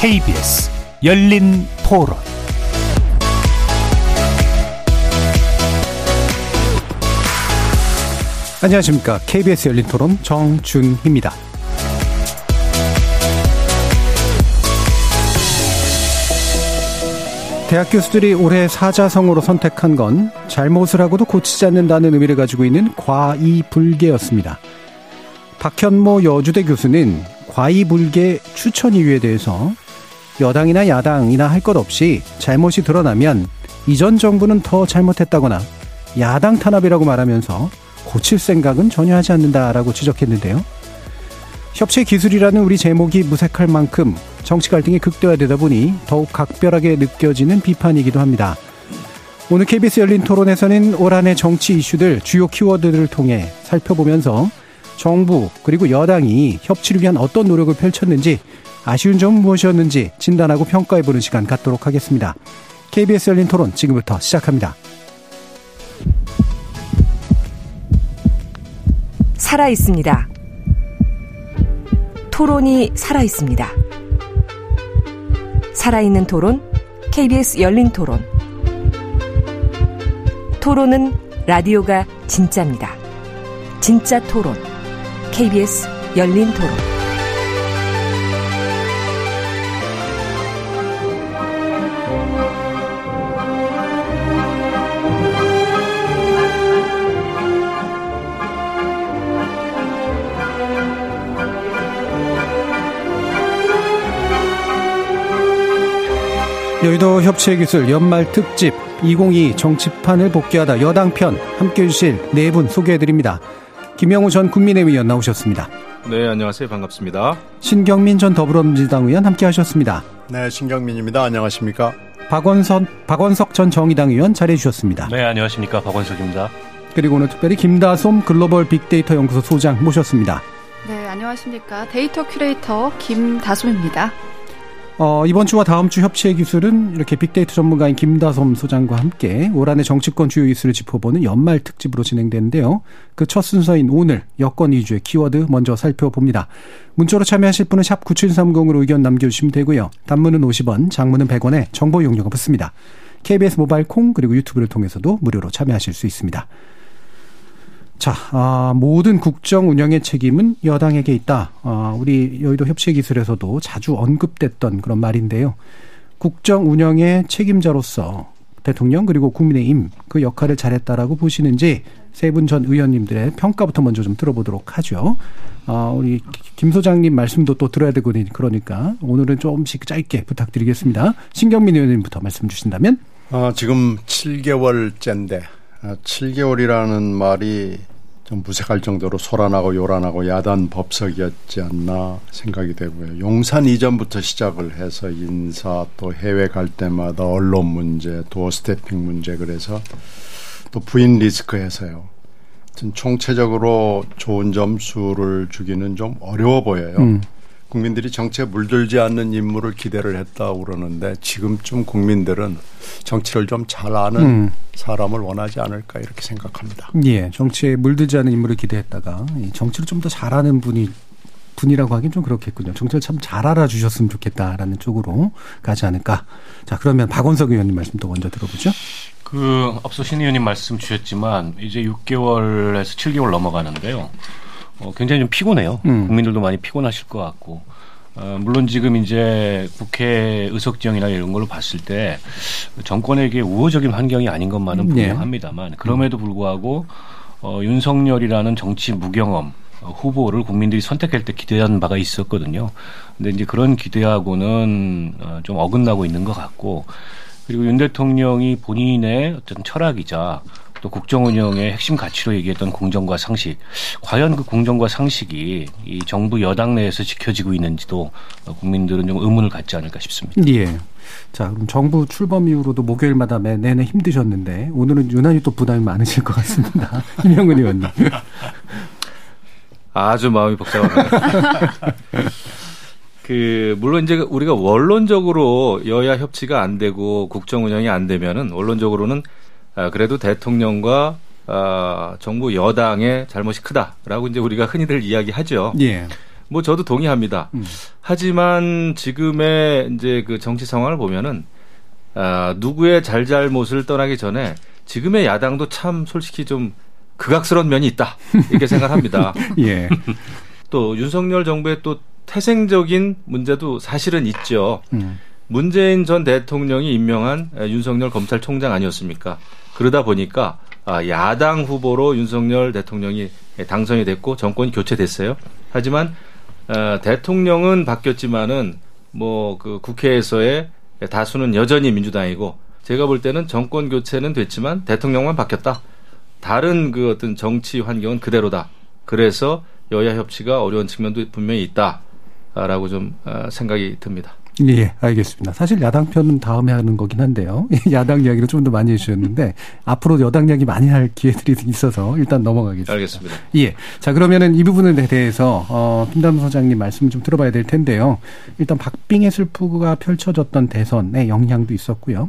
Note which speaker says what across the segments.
Speaker 1: KBS 열린 토론 안녕하십니까. KBS 열린 토론 정준희입니다. 대학 교수들이 올해 사자성어로 선택한 건 잘못을 하고도 고치지 않는다는 의미를 가지고 있는 과이불개였습니다. 박현모 여주대 교수는 과이불개 추천 이유에 대해서 여당이나 야당이나 할 것 없이 잘못이 드러나면 이전 정부는 더 잘못했다거나 야당 탄압이라고 말하면서 고칠 생각은 전혀 하지 않는다라고 지적했는데요. 협치 기술이라는 우리 제목이 무색할 만큼 정치 갈등이 극대화되다 보니 더욱 각별하게 느껴지는 비판이기도 합니다. 오늘 KBS 열린 토론에서는 올 한해 정치 이슈들 주요 키워드들을 통해 살펴보면서 정부 그리고 여당이 협치를 위한 어떤 노력을 펼쳤는지 아쉬운 점은 무엇이었는지 진단하고 평가해보는 시간 갖도록 하겠습니다. KBS 열린 토론 지금부터 시작합니다.
Speaker 2: 살아 있습니다. 토론이 살아 있습니다. 살아있는 토론, KBS 열린 토론. 토론은 라디오가 진짜입니다. 진짜 토론, KBS 열린 토론.
Speaker 1: 여의도 협치의 기술 연말 특집 2022 정치판을 복기하다 여당편 함께 해주실 네 분 소개해드립니다. 김영우 전 국민의힘 의원 나오셨습니다.
Speaker 3: 네, 안녕하세요. 반갑습니다.
Speaker 1: 신경민 전 더불어민주당 의원 함께 하셨습니다.
Speaker 4: 네, 신경민입니다. 안녕하십니까?
Speaker 1: 박원선, 박원석 전 정의당 의원 자리해 주셨습니다.
Speaker 5: 네, 안녕하십니까. 박원석입니다.
Speaker 1: 그리고 오늘 특별히 김다솜 글로벌 빅데이터 연구소 소장 모셨습니다.
Speaker 6: 네, 안녕하십니까. 데이터 큐레이터 김다솜입니다.
Speaker 1: 어, 이번 주와 다음 주 협치의 기술은 이렇게 빅데이터 전문가인 김다솜 소장과 함께 올 한해 정치권 주요 이슈를 짚어보는 연말 특집으로 진행되는데요. 그 첫 순서인 오늘 여권 위주의 키워드 먼저 살펴봅니다. 문자로 참여하실 분은 샵 9730으로 의견 남겨주시면 되고요. 단문은 50원, 장문은 100원에 정보 이용료가 붙습니다. KBS 모바일 콩 그리고 유튜브를 통해서도 무료로 참여하실 수 있습니다. 자, 아, 모든 국정 운영의 책임은 여당에게 있다. 아, 우리 여의도 협치기술에서도 자주 언급됐던 그런 말인데요. 국정 운영의 책임자로서 대통령 그리고 국민의힘 그 역할을 잘했다라고 보시는지 세 분 전 의원님들의 평가부터 먼저 좀 들어보도록 하죠. 아, 우리 김 소장님 말씀도 또 들어야 되고 그러니까 오늘은 조금씩 짧게 부탁드리겠습니다. 신경민 의원님부터 말씀 주신다면.
Speaker 4: 아, 지금 7개월째인데 7개월이라는 아, 말이 좀 무색할 정도로 소란하고 요란하고 야단 법석이었지 않나 생각이 되고요. 용산 이전부터 시작을 해서 인사 또 해외 갈 때마다 언론 문제, 도어 스태핑 문제 그래서 또 부인 리스크해서요. 총체적으로 좋은 점수를 주기는 좀 어려워 보여요. 음. 국민들이 정치에 물들지 않는 인물을 기대를 했다고 그러는데 지금쯤 국민들은 정치를 좀 잘 아는 음. 사람을 원하지 않을까 이렇게 생각합니다.
Speaker 1: 예, 정치에 물들지 않는 인물을 기대했다가 정치를 좀 더 잘하는 분이 분이라고 하긴 좀 그렇겠군요. 정치를 참 잘 알아주셨으면 좋겠다라는 쪽으로 가지 않을까. 자, 그러면 박원석 의원님 말씀도 먼저 들어보죠.
Speaker 5: 그 앞서 신 의원님 말씀 주셨지만 이제 6개월에서 7개월 넘어가는데요. 어, 굉장히 좀 피곤해요. 음. 국민들도 많이 피곤하실 것 같고. 어, 물론 지금 이제 국회 의석 지형이나 이런 걸로 봤을 때 정권에게 우호적인 환경이 아닌 것만은 네. 분명합니다만 그럼에도 불구하고 어, 윤석열이라는 정치 무경험 어, 후보를 국민들이 선택할 때 기대한 바가 있었거든요. 근데 이제 그런 기대하고는 어, 좀 어긋나고 있는 것 같고 그리고 윤 대통령이 본인의 어떤 철학이자 또 국정 운영의 핵심 가치로 얘기했던 공정과 상식, 과연 그 공정과 상식이 이 정부 여당 내에서 지켜지고 있는지도 국민들은 좀 의문을 갖지 않을까 싶습니다.
Speaker 1: 예. 자, 그럼 정부 출범 이후로도 목요일마다 매, 내내 힘드셨는데 오늘은 유난히 또 부담이 많으실 것 같습니다. 김영근 의원님.
Speaker 3: 아주 마음이 복잡합니다. 그 물론 이제 우리가 원론적으로 여야 협치가 안 되고 국정 운영이 안 되면은 원론적으로는 아, 그래도 대통령과 아, 정부 여당의 잘못이 크다라고 이제 우리가 흔히들 이야기하죠. 예. 뭐 저도 동의합니다. 음. 하지만 지금의 이제 그 정치 상황을 보면은 아, 누구의 잘잘못을 떠나기 전에 지금의 야당도 참 솔직히 좀 극악스러운 면이 있다 이렇게 생각합니다. 예. 또 윤석열 정부의 또 태생적인 문제도 사실은 있죠. 음. 문재인 전 대통령이 임명한 윤석열 검찰총장 아니었습니까? 그러다 보니까 아, 야당 후보로 윤석열 대통령이 당선이 됐고 정권이 교체됐어요. 하지만 어, 대통령은 바뀌었지만은 뭐 그 국회에서의 다수는 여전히 민주당이고 제가 볼 때는 정권 교체는 됐지만 대통령만 바뀌었다. 다른 그 어떤 정치 환경은 그대로다. 그래서 여야 협치가 어려운 측면도 분명히 있다라고 좀 어, 생각이 듭니다.
Speaker 1: 예, 알겠습니다. 사실 야당 편은 다음에 하는 거긴 한데요. 야당 이야기를 좀 더 많이 해주셨는데 앞으로 여당 이야기 많이 할 기회들이 있어서 일단 넘어가겠습니다.
Speaker 3: 알겠습니다.
Speaker 1: 예. 자 그러면은 이 부분에 대해서 어, 김담 소장님 말씀 좀 들어봐야 될 텐데요. 일단 박빙의 슬프가 펼쳐졌던 대선의 영향도 있었고요.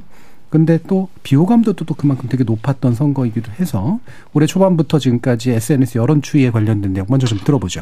Speaker 1: 근데 또 비호감도 또 그만큼 되게 높았던 선거이기도 해서 올해 초반부터 지금까지 SNS 여론 추이에 관련된 내용 먼저 좀 들어보죠.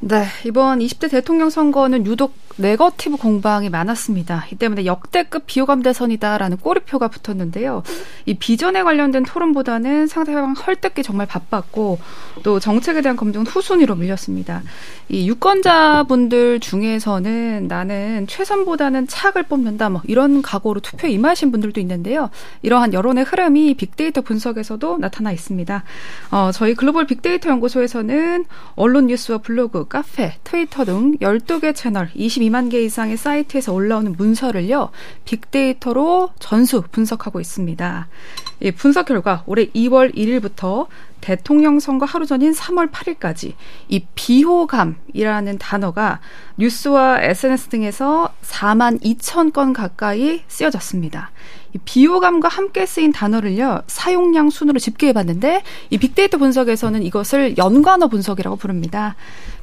Speaker 6: 네, 이번 20대 대통령 선거는 유독 네거티브 공방이 많았습니다. 이 때문에 역대급 비호감 대선이다라는 꼬리표가 붙었는데요. 이 비전에 관련된 토론보다는 상대방 헐뜯기 정말 바빴고 또 정책에 대한 검증은 후순위로 밀렸습니다. 이 유권자분들 중에서는 나는 최선보다는 착을 뽑는다 뭐 이런 각오로 투표에 임하신 분들도 있는데요. 이러한 여론의 흐름이 빅데이터 분석에서도 나타나 있습니다. 어, 저희 글로벌 빅데이터 연구소에서는 언론 뉴스와 블로그 카페, 트위터 등 12개 채널 22만 개 이상의 사이트에서 올라오는 문서를요. 빅데이터로 전수 분석하고 있습니다. 이 분석 결과 올해 2월 1일부터 대통령 선거 하루 전인 3월 8일까지 이 비호감이라는 단어가 뉴스와 SNS 등에서 4만 2천 건 가까이 쓰여졌습니다. 이 비호감과 함께 쓰인 단어를요 사용량 순으로 집계해 봤는데 이 빅데이터 분석에서는 이것을 연관어 분석이라고 부릅니다.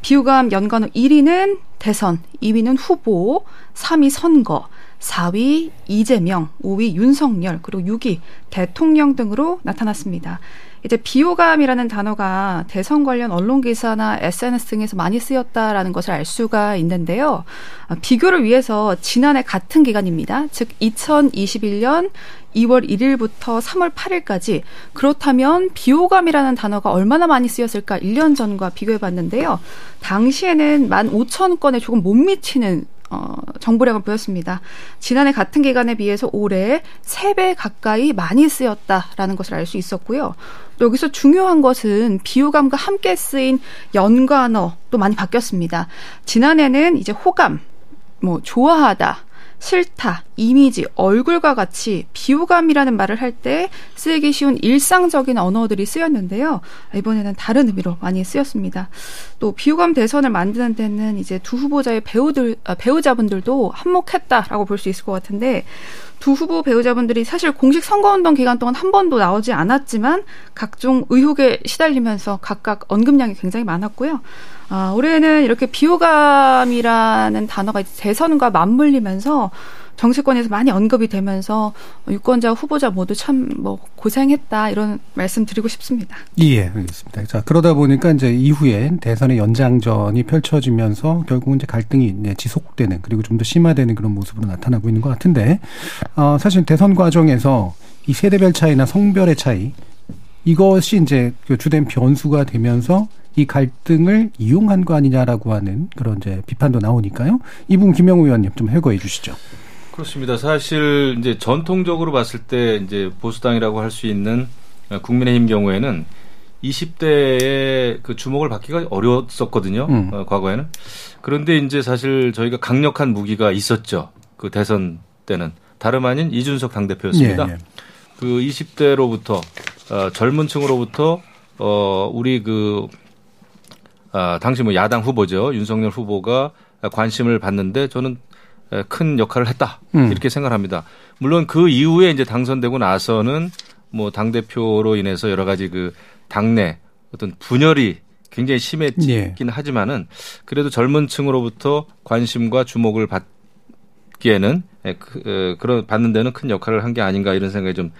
Speaker 6: 비호감 연관어 1위는 대선, 2위는 후보, 3위 선거, 4위 이재명, 5위 윤석열, 그리고 6위 대통령 등으로 나타났습니다. 이제 비호감이라는 단어가 대선 관련 언론 기사나 SNS 등에서 많이 쓰였다라는 것을 알 수가 있는데요. 아, 비교를 위해서 지난해 같은 기간입니다. 즉 2021년 2월 1일부터 3월 8일까지 그렇다면 비호감이라는 단어가 얼마나 많이 쓰였을까 1년 전과 비교해 봤는데요. 당시에는 1만 5천 건에 조금 못 미치는 어, 정보량을 보였습니다. 지난해 같은 기간에 비해서 올해 3배 가까이 많이 쓰였다라는 것을 알 수 있었고요. 또 여기서 중요한 것은 비호감과 함께 쓰인 연관어도 많이 바뀌었습니다. 지난해는 이제 호감, 뭐 좋아하다, 싫다, 이미지, 얼굴과 같이 비호감이라는 말을 할 때 쓰기 쉬운 일상적인 언어들이 쓰였는데요. 이번에는 다른 의미로 많이 쓰였습니다. 또 비호감 대선을 만드는 데는 이제 두 후보자의 배우들 아, 배우자분들도 한몫했다라고 볼 수 있을 것 같은데 두 후보 배우자분들이 사실 공식 선거운동 기간 동안 한 번도 나오지 않았지만 각종 의혹에 시달리면서 각각 언급량이 굉장히 많았고요. 아, 올해는 이렇게 비호감이라는 단어가 대선과 맞물리면서 정치권에서 많이 언급이 되면서 유권자 후보자 모두 참 뭐 고생했다 이런 말씀 드리고 싶습니다.
Speaker 1: 예, 알겠습니다. 자 그러다 보니까 이제 이후에 대선의 연장전이 펼쳐지면서 결국은 이제 갈등이 이제 지속되는 그리고 좀 더 심화되는 그런 모습으로 나타나고 있는 것 같은데 어, 사실 대선 과정에서 이 세대별 차이나 성별의 차이 이것이 이제 그 주된 변수가 되면서 이 갈등을 이용한 거 아니냐라고 하는 그런 이제 비판도 나오니까요. 이 부분 김영우 의원님 좀 해거해 주시죠.
Speaker 3: 그렇습니다. 사실 이제 전통적으로 봤을 때 이제 보수당이라고 할 수 있는 국민의힘 경우에는 20대에 그 주목을 받기가 어려웠었거든요. 음. 어, 과거에는. 그런데 이제 사실 저희가 강력한 무기가 있었죠. 그 대선 때는 다름 아닌 이준석 당대표였습니다. 예, 예. 그 20대로부터 어, 젊은 층으로부터 어, 우리 그 아, 당시 뭐 야당 후보죠. 윤석열 후보가 관심을 받는데 저는 큰 역할을 했다. 음. 이렇게 생각합니다. 물론 그 이후에 이제 당선되고 나서는 뭐 당 대표로 인해서 여러 가지 그 당내 어떤 분열이 굉장히 심해지긴 예. 하지만은 그래도 젊은 층으로부터 관심과 주목을 받기에는 그, 그런 받는 데는 큰 역할을 한 게 아닌가 이런 생각이 좀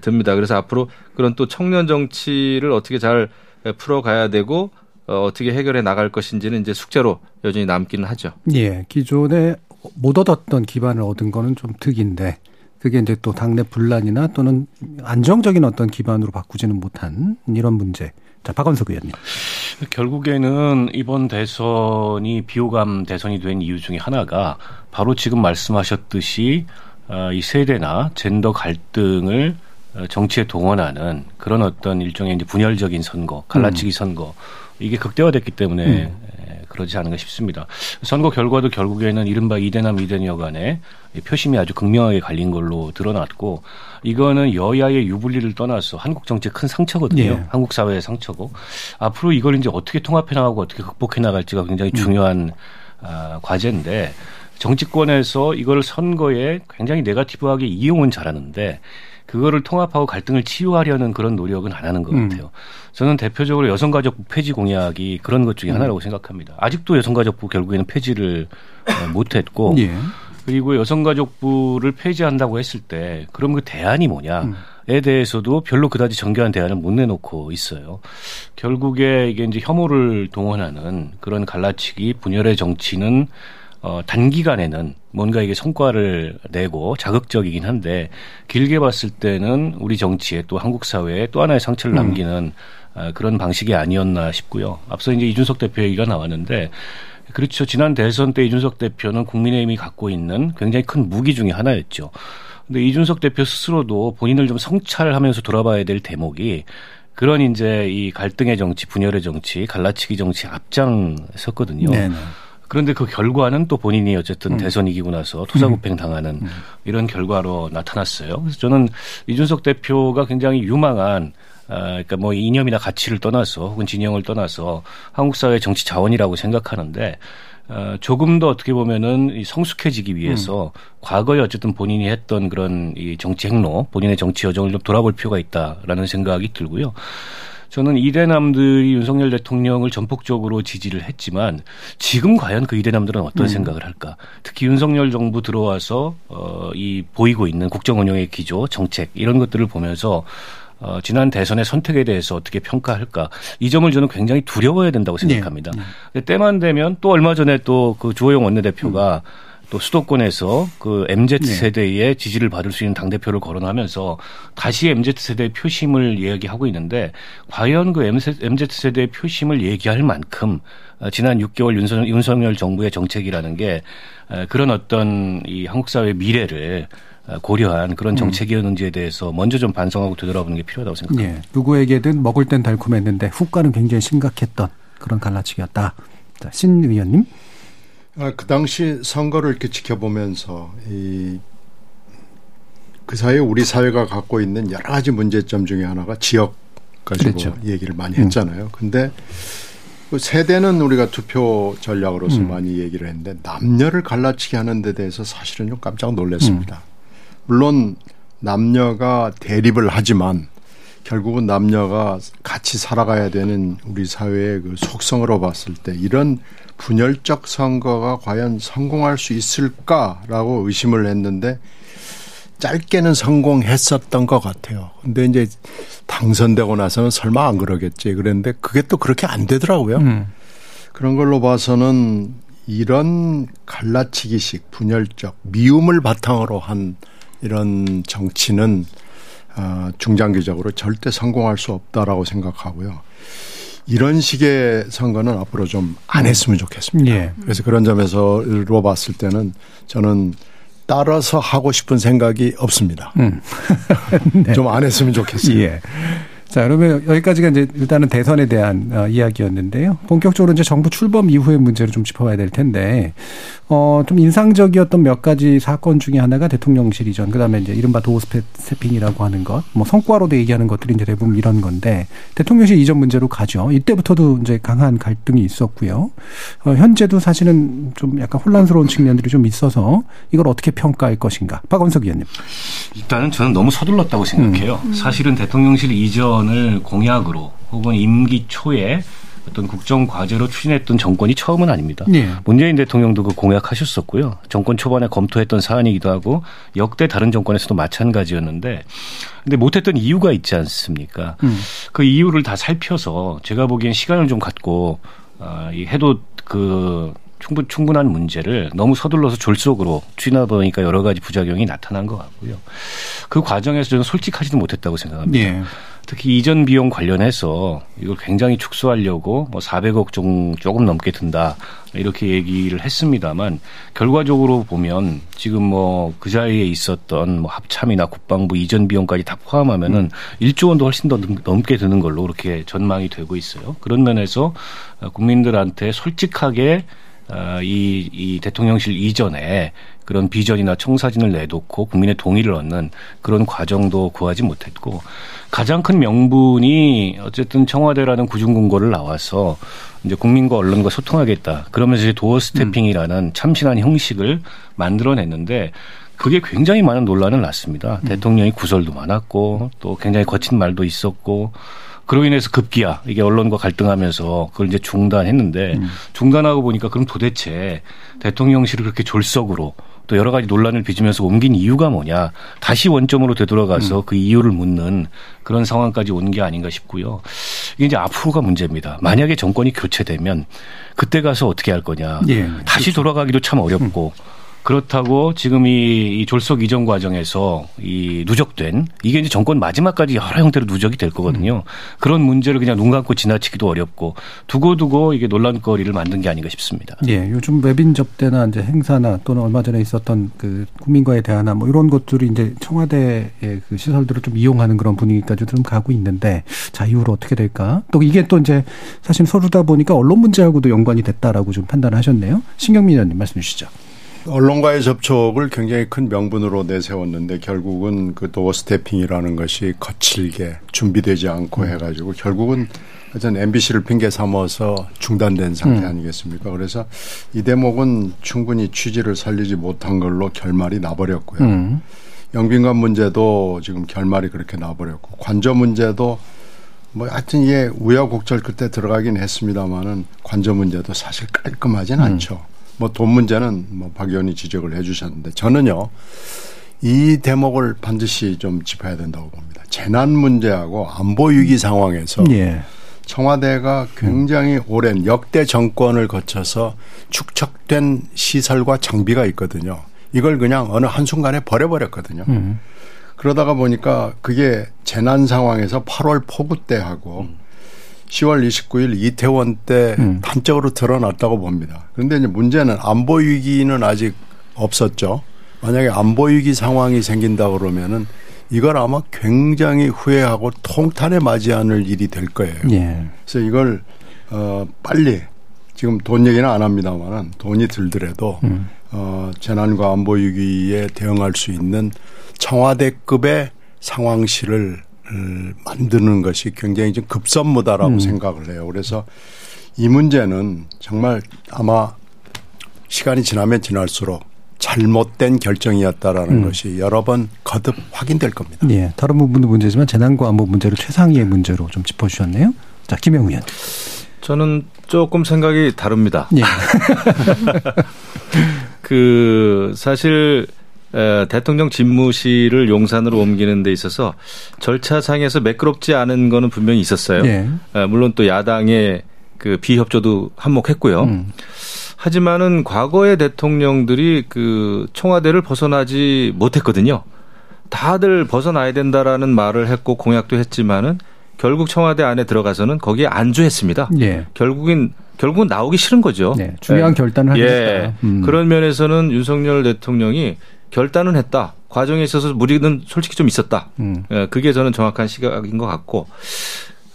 Speaker 3: 듭니다. 그래서 앞으로 그런 또 청년 정치를 어떻게 잘 풀어가야 되고 어, 어떻게 해결해 나갈 것인지는 이제 숙제로 여전히 남기는 하죠.
Speaker 1: 예, 기존에 못 얻었던 기반을 얻은 거는 좀 득인데 그게 이제 또 당내 분란이나 또는 안정적인 어떤 기반으로 바꾸지는 못한 이런 문제. 자, 박원석 의원님.
Speaker 5: 결국에는 이번 대선이 비호감 대선이 된 이유 중에 하나가 바로 지금 말씀하셨듯이 어, 이 세대나 젠더 갈등을 어, 정치에 동원하는 그런 어떤 일종의 이제 분열적인 선거, 갈라치기 음. 선거 이게 극대화됐기 때문에 음. 그러지 않은가 싶습니다. 선거 결과도 결국에는 이른바 이대남 이대녀 간에 표심이 아주 극명하게 갈린 걸로 드러났고 이거는 여야의 유불리를 떠나서 한국 정치의 큰 상처거든요. 예. 한국 사회의 상처고 앞으로 이걸 이제 어떻게 통합해 나가고 어떻게 극복해 나갈지가 굉장히 음. 중요한 음. 아, 과제인데 정치권에서 이걸 선거에 굉장히 네가티브하게 이용은 잘하는데 그거를 통합하고 갈등을 치유하려는 그런 노력은 안 하는 것 음. 같아요. 저는 대표적으로 여성가족부 폐지 공약이 그런 것 중에 음. 하나라고 생각합니다. 아직도 여성가족부 결국에는 폐지를 어, 못했고 예. 그리고 여성가족부를 폐지한다고 했을 때 그럼 그 대안이 뭐냐? 음. 에 대해서도 별로 그다지 정교한 대안을 못 내놓고 있어요. 결국에 이게 이제 혐오를 동원하는 그런 갈라치기 분열의 정치는 어, 단기간에는 뭔가 이게 성과를 내고 자극적이긴 한데 길게 봤을 때는 우리 정치에 또 한국 사회에 또 하나의 상처를 음. 남기는 음. 어, 그런 방식이 아니었나 싶고요. 앞서 이제 이준석 대표 얘기가 나왔는데 그렇죠. 지난 대선 때 이준석 대표는 국민의힘이 갖고 있는 굉장히 큰 무기 중의 하나였죠. 근데 이준석 대표 스스로도 본인을 좀 성찰하면서 돌아봐야 될 대목이 그런 이제 이 갈등의 정치, 분열의 정치, 갈라치기 정치 앞장 섰거든요. 네네. 그런데 그 결과는 또 본인이 어쨌든 음. 대선 이기고 나서 투사구팽 음. 당하는 음. 이런 결과로 나타났어요. 그래서 저는 이준석 대표가 굉장히 유망한 아, 그러니까 뭐 이념이나 가치를 떠나서 혹은 진영을 떠나서 한국 사회 정치 자원이라고 생각하는데 어, 조금 더 어떻게 보면은 이 성숙해지기 위해서 음. 과거에 어쨌든 본인이 했던 그런 이 정치 행로, 본인의 정치 여정을 좀 돌아볼 필요가 있다라는 생각이 들고요. 저는 이대남들이 윤석열 대통령을 전폭적으로 지지를 했지만 지금 과연 그 이대남들은 어떤 음. 생각을 할까? 특히 윤석열 정부 들어와서 어, 이 보이고 있는 국정 운영의 기조, 정책 이런 것들을 보면서 어, 지난 대선의 선택에 대해서 어떻게 평가할까 이 점을 저는 굉장히 두려워해야 된다고 생각합니다. 네. 네. 때만 되면 또 얼마 전에 또 그 주호영 원내대표가 음. 또 수도권에서 그 MZ 세대의 네. 지지를 받을 수 있는 당 대표를 거론하면서 다시 MZ 세대의 표심을 이야기하고 있는데 과연 그 MZ 세대의 표심을 얘기할 만큼 어, 지난 6개월 윤석, 윤석열 정부의 정책이라는 게 어, 그런 어떤 이 한국 사회의 미래를 어, 고려한 그런 음. 정책이었는지에 대해서 먼저 좀 반성하고 되돌아보는 게 필요하다고 생각합니다. 네.
Speaker 1: 누구에게든 먹을 땐 달콤했는데 후과는 굉장히 심각했던 그런 갈라치기였다. 자, 신 의원님.
Speaker 4: 아, 그 당시 선거를 이렇게 지켜보면서 이 그 사이에 우리 사회가 갖고 있는 여러 가지 문제점 중에 하나가 지역 가지고 그렇죠. 얘기를 많이 했잖아요. 음. 근데 그 세대는 우리가 투표 전략으로서 음. 많이 얘기를 했는데 남녀를 갈라치기 하는 데 대해서 사실은 좀 깜짝 놀랐습니다. 음. 물론 남녀가 대립을 하지만 결국은 남녀가 같이 살아가야 되는 우리 사회의 그 속성으로 봤을 때 이런 분열적 선거가 과연 성공할 수 있을까라고 의심을 했는데 짧게는 성공했었던 것 같아요. 근데 이제 당선되고 나서는 설마 안 그러겠지. 그랬는데 그게 또 그렇게 안 되더라고요. 음. 그런 걸로 봐서는 이런 갈라치기식 분열적 미움을 바탕으로 한 이런 정치는 어, 중장기적으로 절대 성공할 수 없다라고 생각하고요. 이런 식의 선거는 앞으로 좀 안 했으면 좋겠습니다. 예. 그래서 그런 점에서로 봤을 때는 저는 따라서 하고 싶은 생각이 없습니다. 음. 네. 좀안 했으면 좋겠어요. 예.
Speaker 1: 자, 그러면 여기까지가 이제 일단은 대선에 대한 어, 이야기였는데요. 본격적으로 이제 정부 출범 이후의 문제를 좀 짚어봐야 될 텐데, 어, 좀 인상적이었던 몇 가지 사건 중에 하나가 대통령실 이전, 그 다음에 이제 이른바 도스패핑이라고 하는 것, 뭐 성과로도 얘기하는 것들이 이제 대부분 이런 건데, 대통령실 이전 문제로 가죠. 이때부터도 이제 강한 갈등이 있었고요. 어, 현재도 사실은 좀 약간 혼란스러운 측면들이 좀 있어서 이걸 어떻게 평가할 것인가. 박원석 의원님.
Speaker 5: 일단은 저는 너무 서둘렀다고 생각해요. 음. 사실은 대통령실 이전 정권을 공약으로 혹은 임기 초에 어떤 국정 과제로 추진했던 정권이 처음은 아닙니다.
Speaker 1: 예.
Speaker 5: 문재인 대통령도 그 공약하셨었고요. 정권 초반에 검토했던 사안이기도 하고 역대 다른 정권에서도 마찬가지였는데 근데 못했던 이유가 있지 않습니까?
Speaker 1: 음.
Speaker 5: 그 이유를 다 살펴서 제가 보기엔 시간을 좀 갖고 아, 이 해도 그 충분 충분한 문제를 너무 서둘러서 졸속으로 추진하다 보니까 여러 가지 부작용이 나타난 것 같고요. 그 과정에서 저는 솔직하지도 못했다고 생각합니다.
Speaker 1: 예.
Speaker 5: 특히 이전 비용 관련해서 이걸 굉장히 축소하려고 뭐 400억 좀 조금 넘게 든다 이렇게 얘기를 했습니다만 결과적으로 보면 지금 뭐 그 자리에 있었던 뭐 합참이나 국방부 이전 비용까지 다 포함하면은 1조 원도 훨씬 더 넘게 드는 걸로 그렇게 전망이 되고 있어요. 그런 면에서 국민들한테 솔직하게 어, 이, 이 대통령실 이전에 그런 비전이나 청사진을 내놓고 국민의 동의를 얻는 그런 과정도 구하지 못했고 가장 큰 명분이 어쨌든 청와대라는 구중공고를 나와서 이제 국민과 언론과 소통하겠다. 그러면서 이제 도어 스태핑이라는 참신한 형식을 만들어냈는데 그게 굉장히 많은 논란을 낳습니다. 음. 대통령이 구설도 많았고 또 굉장히 거친 말도 있었고 그로 인해서 급기야 이게 언론과 갈등하면서 그걸 이제 중단했는데 음. 중단하고 보니까 그럼 도대체 대통령실을 그렇게 졸속으로 또 여러 가지 논란을 빚으면서 옮긴 이유가 뭐냐 다시 원점으로 되돌아가서 음. 그 이유를 묻는 그런 상황까지 온 게 아닌가 싶고요. 이게 이제 앞으로가 문제입니다. 만약에 정권이 교체되면 그때 가서 어떻게 할 거냐. 예, 다시 그렇죠. 돌아가기도 참 어렵고 음. 그렇다고 지금 이, 이 졸속 이전 과정에서 이 누적된 이게 이제 정권 마지막까지 여러 형태로 누적이 될 거거든요. 음. 그런 문제를 그냥 눈 감고 지나치기도 어렵고 두고두고 이게 논란거리를 만든 게 아닌가 싶습니다.
Speaker 1: 예, 요즘 웹인 접대나 이제 행사나 또는 얼마 전에 있었던 그 국민과의 대화나 뭐 이런 것들이 이제 청와대의 그 시설들을 좀 이용하는 그런 분위기까지 좀 가고 있는데 자 이후로 어떻게 될까? 또 이게 또 이제 사실 서로다 보니까 언론 문제하고도 연관이 됐다라고 좀 판단하셨네요. 신경민 의원님 말씀 주시죠.
Speaker 4: 언론과의 접촉을 굉장히 큰 명분으로 내세웠는데 결국은 그 도어 스태핑이라는 것이 거칠게 준비되지 않고 음. 해가지고 결국은 하여튼 MBC를 핑계 삼아서 중단된 상태 음. 아니겠습니까? 그래서 이 대목은 충분히 취지를 살리지 못한 걸로 결말이 나버렸고요. 음. 영빈관 문제도 지금 결말이 그렇게 나버렸고 관저 문제도 뭐 하여튼 이게 우여곡절 끝에 들어가긴 했습니다마는 관저 문제도 사실 깔끔하진 음. 않죠. 뭐 돈 문제는 뭐 박 의원이 지적을 해 주셨는데 저는요. 이 대목을 반드시 좀 짚어야 된다고 봅니다. 재난 문제하고 안보 위기 상황에서 예. 청와대가 굉장히 오랜 역대 정권을 거쳐서 축적된 시설과 장비가 있거든요. 이걸 그냥 어느 한순간에 버려버렸거든요. 음. 그러다가 보니까 그게 재난 상황에서 8월 폭우 때 하고 음. 10월 29일 이태원 때 음. 단적으로 드러났다고 봅니다. 그런데 이제 문제는 안보 위기는 아직 없었죠. 만약에 안보 위기 상황이 생긴다 그러면은 이걸 아마 굉장히 후회하고 통탄에 맞이 않을 일이 될 거예요. 예. 그래서 이걸 어 빨리 지금 돈 얘기는 안 합니다만은 돈이 들더라도 음. 어 재난과 안보 위기에 대응할 수 있는 청와대급의 상황실을 만드는 것이 굉장히 좀 급선무다라고 음. 생각을 해요. 그래서 이 문제는 정말 아마 시간이 지나면 지날수록 잘못된 결정이었다라는 음. 것이 여러 번 거듭 확인될 겁니다.
Speaker 1: 예. 다른 부분도 문제지만 재난과 안보 문제를 최상위의 문제로 좀 짚어주셨네요. 자, 김영우 의원.
Speaker 3: 저는 조금 생각이 다릅니다. 예. 그 사실 에, 대통령 집무실을 용산으로 옮기는 데 있어서 절차상에서 매끄럽지 않은 거는 분명히 있었어요. 네. 에, 물론 또 야당의 그 비협조도 한몫했고요. 음. 하지만은 과거의 대통령들이 그 청와대를 벗어나지 못했거든요. 다들 벗어나야 된다라는 말을 했고 공약도 했지만은 결국 청와대 안에 들어가서는 거기에 안주했습니다. 예. 결국엔 결국은 나오기 싫은 거죠. 네,
Speaker 1: 중요한 예. 결단을 하겠다.
Speaker 3: 예. 음. 그런 면에서는 윤석열 대통령이 결단은 했다. 과정에 있어서 무리는 솔직히 좀 있었다. 음. 예, 그게 저는 정확한 시각인 것 같고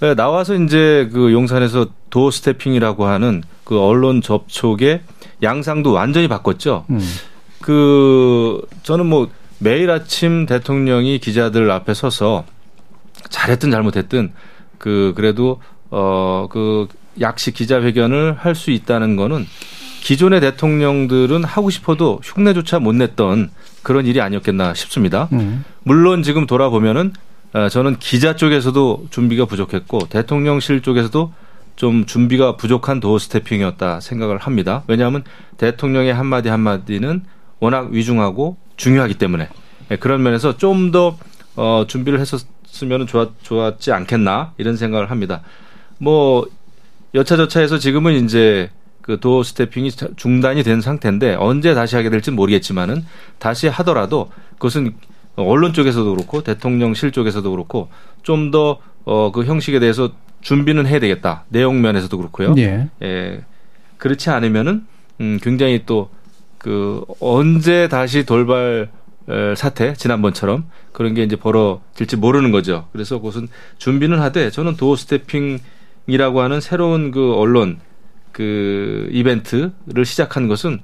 Speaker 3: 예, 나와서 이제 그 용산에서 도어 스태핑이라고 하는 그 언론 접촉의 양상도 완전히 바꿨죠. 음. 그 저는 뭐 매일 아침 대통령이 기자들 앞에 서서 잘했든 잘못했든 그 그래도 어그 약식 기자회견을 할 수 있다는 거는 기존의 대통령들은 하고 싶어도 흉내조차 못 냈던 그런 일이 아니었겠나 싶습니다. 음. 물론 지금 돌아보면은 어, 저는 기자 쪽에서도 준비가 부족했고 대통령실 쪽에서도 좀 준비가 부족한 도어 스태핑이었다 생각을 합니다. 왜냐하면 대통령의 한마디 한마디는 워낙 위중하고 중요하기 때문에 예, 그런 면에서 좀더 어, 준비를 했었으면 좋았, 좋았지 않겠나 이런 생각을 합니다. 뭐 여차저차해서 지금은 이제 그 도어 스태핑이 중단이 된 상태인데 언제 다시 하게 될지 모르겠지만은 다시 하더라도 그것은 언론 쪽에서도 그렇고 대통령실 쪽에서도 그렇고 좀 더 어 그 형식에 대해서 준비는 해야 되겠다. 내용 면에서도 그렇고요.
Speaker 1: 예.
Speaker 3: 예. 그렇지 않으면은 음 굉장히 또 그 언제 다시 돌발 사태 지난번처럼 그런 게 이제 벌어질지 모르는 거죠. 그래서 그것은 준비는 하되 저는 도어 스태핑이라고 하는 새로운 그 언론 그 이벤트를 시작한 것은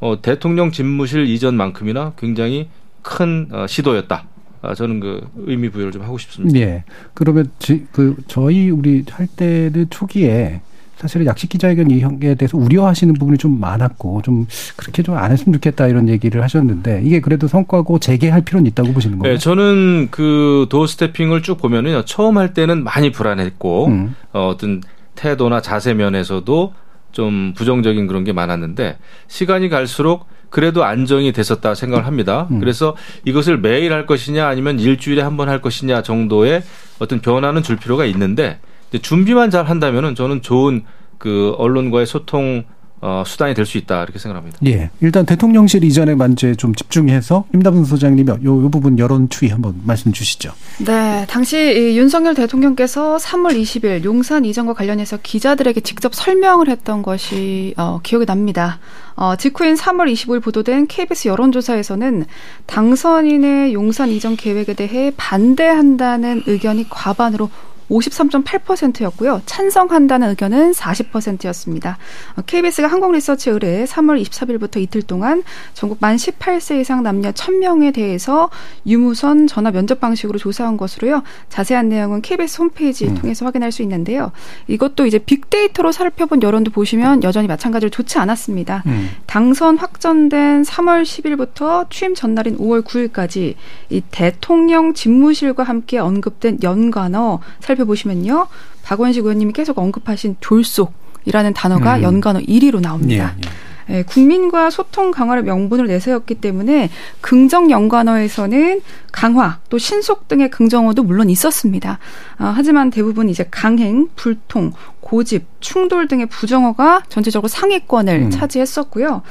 Speaker 3: 어, 대통령 집무실 이전만큼이나 굉장히 큰 어, 시도였다. 아, 저는 그 의미 부여를 좀 하고 싶습니다.
Speaker 1: 예. 그러면 지, 그 저희 우리 할 때는 초기에 사실은 약식 기자회견 이형에 대해서 우려하시는 부분이 좀 많았고 좀 그렇게 좀 안 했으면 좋겠다 이런 얘기를 하셨는데 이게 그래도 성과고 재개할 필요는 있다고 보시는 거예요?
Speaker 3: 네, 저는 그 도어 스태핑을 쭉 보면은요 처음 할 때는 많이 불안했고 음. 어, 어떤 태도나 자세 면에서도 좀 부정적인 그런 게 많았는데 시간이 갈수록 그래도 안정이 됐었다 생각을 합니다. 음. 그래서 이것을 매일 할 것이냐 아니면 일주일에 한 번 할 것이냐 정도의 어떤 변화는 줄 필요가 있는데 준비만 잘 한다면은 저는 좋은 그 언론과의 소통 어, 수단이 될 수 있다 이렇게 생각합니다.
Speaker 1: 예, 일단 대통령실 이전에 만제 좀 집중해서 임다분 소장님이 요, 요 부분 여론 추이 한번 말씀 주시죠.
Speaker 6: 네, 당시 윤석열 대통령께서 3월 20일 용산 이전과 관련해서 기자들에게 직접 설명을 했던 것이 어, 기억이 납니다. 어, 직후인 3월 25일 보도된 KBS 여론조사에서는 당선인의 용산 이전 계획에 대해 반대한다는 의견이 과반으로 53.8%였고요. 찬성한다는 의견은 40%였습니다. KBS가 한국리서치에 의뢰 3월 24일부터 이틀 동안 전국 만 18세 이상 남녀 1000명에 대해서 유무선 전화 면접 방식으로 조사한 것으로요. 자세한 내용은 KBS 홈페이지 음. 통해서 확인할 수 있는데요. 이것도 이제 빅데이터로 살펴본 여론도 보시면 여전히 마찬가지로 좋지 않았습니다. 음. 당선 확정된 3월 10일부터 취임 전날인 5월 9일까지 이 대통령 집무실과 함께 언급된 연관어 살 살펴보시면요. 박원식 의원님이 계속 언급하신 졸속이라는 단어가 음. 연관어 1위로 나옵니다. 예, 예. 예, 국민과 소통 강화를 명분을 내세웠기 때문에 긍정 연관어에서는 강화 또 신속 등의 긍정어도 물론 있었습니다. 아, 하지만 대부분 이제 강행, 불통, 고집, 충돌 등의 부정어가 전체적으로 상위권을 음. 차지했었고요.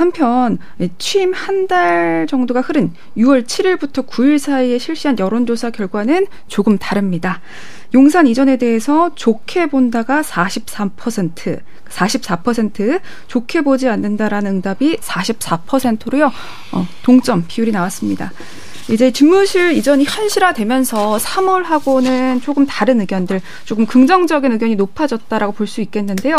Speaker 6: 한편 취임 한 달 정도가 흐른 6월 7일부터 9일 사이에 실시한 여론조사 결과는 조금 다릅니다. 용산 이전에 대해서 좋게 본다가 43%, 44%, 좋게 보지 않는다라는 응답이 44%로요. 어, 동점 비율이 나왔습니다. 이제 집무실 이전이 현실화되면서 3월하고는 조금 다른 의견들, 조금 긍정적인 의견이 높아졌다라고 볼 수 있겠는데요.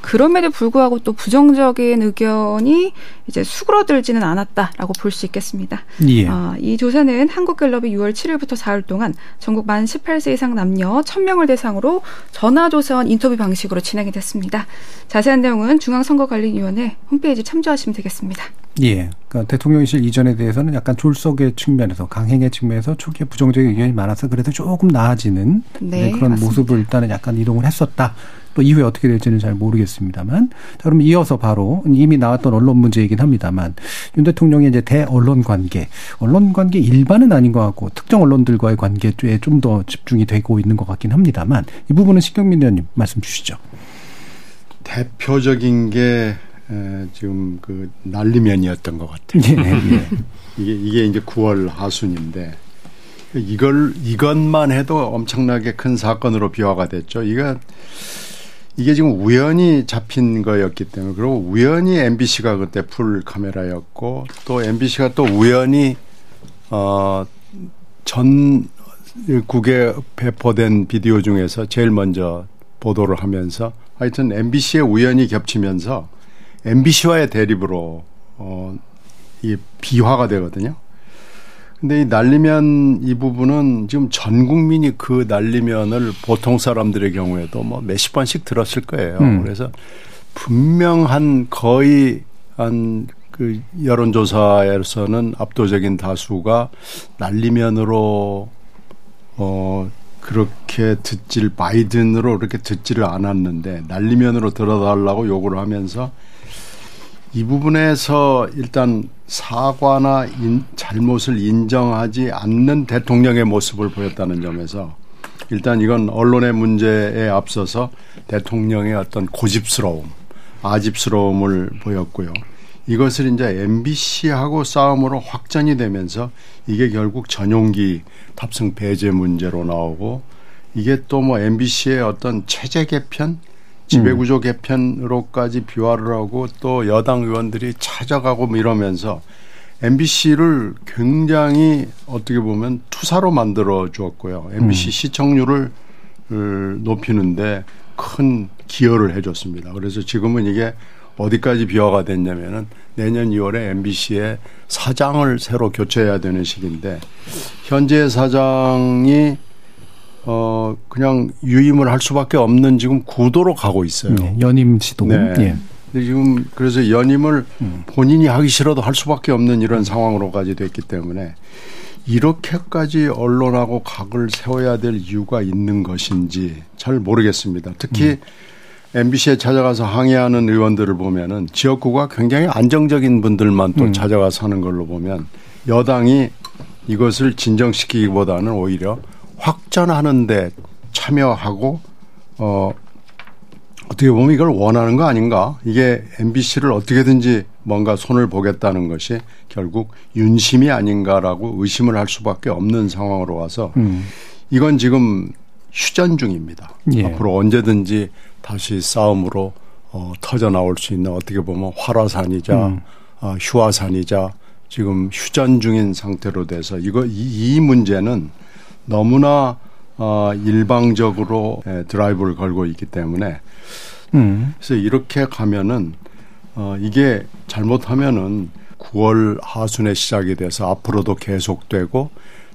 Speaker 6: 그럼에도 불구하고 또 부정적인 의견이 이제 수그러들지는 않았다라고 볼 수 있겠습니다. 예. 어, 이 조사는 한국갤럽이 6월 7일부터 4일 동안 전국 만 18세 이상 남녀 1000명을 대상으로 전화조사원 인터뷰 방식으로 진행이 됐습니다. 자세한 내용은 중앙선거관리위원회 홈페이지 참조하시면 되겠습니다.
Speaker 1: 예. 그러니까 대통령실 이전에 대해서는 약간 졸속의 측면에서 강행의 측면에서 초기에 부정적인 의견이 많아서 그래도 조금 나아지는 네, 네, 그런 맞습니다. 모습을 일단은 약간 이동을 했었다. 또 이후에 어떻게 될지는 잘 모르겠습니다만. 자, 그럼 이어서 바로 이미 나왔던 언론 문제이긴 합니다만 윤 대통령의 이제 대언론 관계, 언론 관계 일반은 아닌 것 같고 특정 언론들과의 관계에 좀 더 집중이 되고 있는 것 같긴 합니다만 이 부분은 신경민 의원님 말씀 주시죠.
Speaker 4: 대표적인 게 에, 지금 그 난리면이었던 것 같아요. 예, 예. 이게 이게 이제 9월 하순인데 이걸 이것만 해도 엄청나게 큰 사건으로 비화가 됐죠. 이거 이게 지금 우연히 잡힌 거였기 때문에 그리고 우연히 MBC가 그때 풀 카메라였고 또 MBC가 또 우연히 어전 국에 배포된 비디오 중에서 제일 먼저 보도를 하면서 하여튼 MBC의 우연히 겹치면서 MBC와의 대립으로 어, 이 비화가 되거든요. 근데 이 난리면 이 부분은 지금 전 국민이 그 난리면을 보통 사람들의 경우에도 뭐 몇십 번씩 들었을 거예요. 음. 그래서 분명한 거의 한 그 여론조사에서는 압도적인 다수가 난리면으로 어 그렇게 듣질 바이든으로 그렇게 듣지를 않았는데 날리면으로 들어달라고 요구를 하면서 이 부분에서 일단 사과나 인, 잘못을 인정하지 않는 대통령의 모습을 보였다는 점에서 일단 이건 언론의 문제에 앞서서 대통령의 어떤 고집스러움, 아집스러움을 보였고요. 이것을 이제 MBC하고 싸움으로 확전이 되면서 이게 결국 전용기 탑승 배제 문제로 나오고 이게 또 뭐 MBC의 어떤 체제 개편, 지배구조 개편으로까지 비화를 하고 또 여당 의원들이 찾아가고 뭐 이러면서 MBC를 굉장히 어떻게 보면 투사로 만들어 주었고요. MBC 음. 시청률을 높이는데 큰 기여를 해줬습니다. 그래서 지금은 이게 어디까지 비화가 됐냐면은 내년 2월에 MBC의 사장을 새로 교체해야 되는 시기인데 현재 사장이 어 그냥 유임을 할 수밖에 없는 지금 구도로 가고 있어요. 네,
Speaker 1: 연임 시도. 네. 예.
Speaker 4: 지금 그래서 연임을 음. 본인이 하기 싫어도 할 수밖에 없는 이런 상황으로까지 됐기 때문에 이렇게까지 언론하고 각을 세워야 될 이유가 있는 것인지 잘 모르겠습니다. 특히 음. MBC에 찾아가서 항의하는 의원들을 보면은 지역구가 굉장히 안정적인 분들만 또 음. 찾아가서 하는 걸로 보면 여당이 이것을 진정시키기보다는 오히려 확전하는데 참여하고 어 어떻게 보면 이걸 원하는 거 아닌가? 이게 MBC를 어떻게든지 뭔가 손을 보겠다는 것이 결국 윤심이 아닌가라고 의심을 할 수밖에 없는 상황으로 와서 음. 이건 지금 휴전 중입니다. 예. 앞으로 언제든지 다시 싸움으로 어, 터져 나올 수 있는 어떻게 보면 활화산이자 음. 어, 휴화산이자 지금 휴전 중인 상태로 돼서 이거 이, 이 문제는 너무나 어, 일방적으로 드라이브를 걸고 있기 때문에 음. 그래서 이렇게 가면은 어, 이게 잘못하면은 9월 하순에 시작이 돼서 앞으로도 계속되고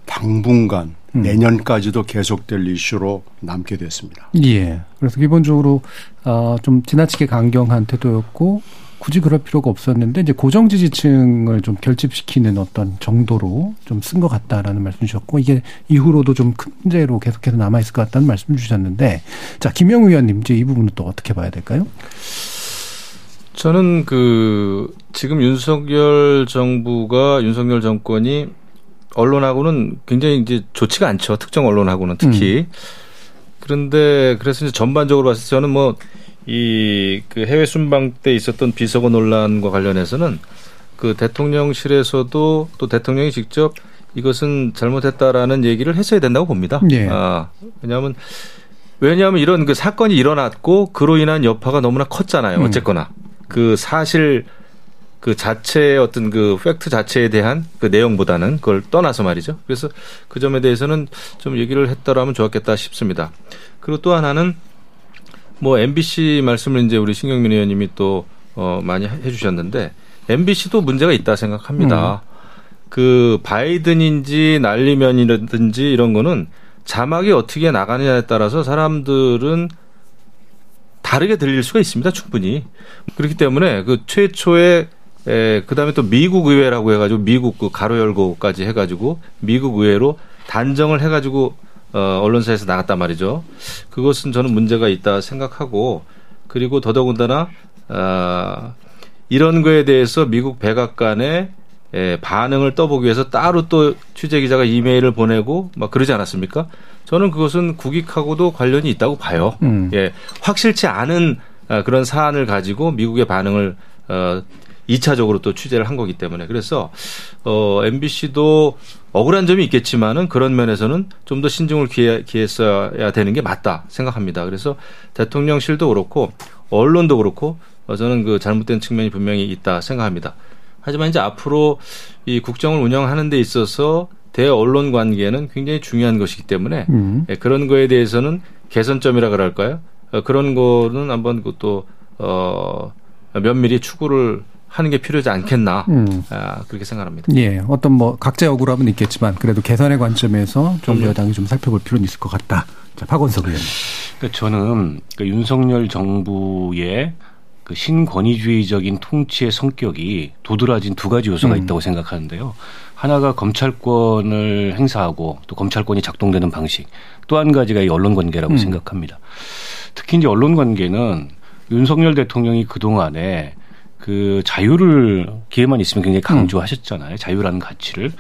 Speaker 4: 당분간 음. 내년까지도 계속될 이슈로 남게 됐습니다.
Speaker 1: 예. 그래서 기본적으로 어, 좀 지나치게 강경한 태도였고 굳이 그럴 필요가 없었는데 이제 고정 지지층을 좀 결집시키는 어떤 정도로 좀 쓴 것 같다라는 말씀 주셨고 이게 이후로도 좀 큰 문제로 계속해서 남아 있을 것 같다는 말씀 주셨는데 자 김영우 의원님 이제 이 부분은 또 어떻게 봐야 될까요?
Speaker 3: 저는 그 지금 윤석열 정부가 윤석열 정권이 언론하고는 굉장히 이제 좋지가 않죠. 특정 언론하고는 특히. 음. 그런데 그래서 이제 전반적으로 봤을 때 저는 뭐 이 그 해외 순방 때 있었던 비서고 논란과 관련해서는 그 대통령실에서도 또 대통령이 직접 이것은 잘못했다라는 얘기를 했어야 된다고 봅니다. 네. 아, 왜냐하면 왜냐하면 이런 그 사건이 일어났고 그로 인한 여파가 너무나 컸잖아요. 음. 어쨌거나 그 사실 그 자체의 어떤 그 팩트 자체에 대한 그 내용보다는 그걸 떠나서 말이죠. 그래서 그 점에 대해서는 좀 얘기를 했더라면 좋았겠다 싶습니다. 그리고 또 하나는 뭐 MBC 말씀을 이제 우리 신경민 의원님이 또 어, 많이 해주셨는데 MBC도 문제가 있다 생각합니다. 음. 그 바이든인지 날리면이라든지 이런 거는 자막이 어떻게 나가느냐에 따라서 사람들은 다르게 들릴 수가 있습니다. 충분히. 그렇기 때문에 그 최초의 에, 그 다음에 또 미국 의회라고 해가지고 미국 그 가로 열고까지 해가지고 미국 의회로 단정을 해가지고 어, 언론사에서 나갔단 말이죠. 그것은 저는 문제가 있다 생각하고 그리고 더더군다나 어, 이런 거에 대해서 미국 백악관에 에, 반응을 떠보기 위해서 따로 또 취재 기자가 이메일을 보내고 막 그러지 않았습니까? 저는 그것은 국익하고도 관련이 있다고 봐요. 음. 예, 확실치 않은 어, 그런 사안을 가지고 미국의 반응을 어, 2차적으로 또 취재를 한 거기 때문에 그래서 어 MBC도 억울한 점이 있겠지만은 그런 면에서는 좀 더 신중을 기해, 기했어야 되는 게 맞다 생각합니다. 그래서 대통령실도 그렇고 언론도 그렇고 어, 저는 그 잘못된 측면이 분명히 있다 생각합니다. 하지만 이제 앞으로 이 국정을 운영하는 데 있어서 대언론 관계는 굉장히 중요한 것이기 때문에 음. 예, 그런 거에 대해서는 개선점이라 그럴까요? 어, 그런 거는 한번 그것도 어 면밀히 추구를 하는 게 필요하지 않겠나 음. 아, 그렇게 생각합니다.
Speaker 1: 예, 어떤 뭐 각자의 억울함은 있겠지만 그래도 개선의 관점에서 좀 음. 여당이 좀 살펴볼 필요는 있을 것 같다. 자, 박원석 의원.
Speaker 5: 그러니까 저는 그 윤석열 정부의 그 신권위주의적인 통치의 성격이 도드라진 두 가지 요소가
Speaker 1: 음.
Speaker 5: 있다고 생각하는데요. 하나가 검찰권을 행사하고 또 검찰권이 작동되는 방식, 또 한 가지가 이 언론 관계라고
Speaker 1: 음.
Speaker 5: 생각합니다. 특히 이제 언론 관계는 윤석열 대통령이 그 동안에 그 자유를 기회만 있으면 굉장히 강조하셨잖아요. 자유라는 가치를.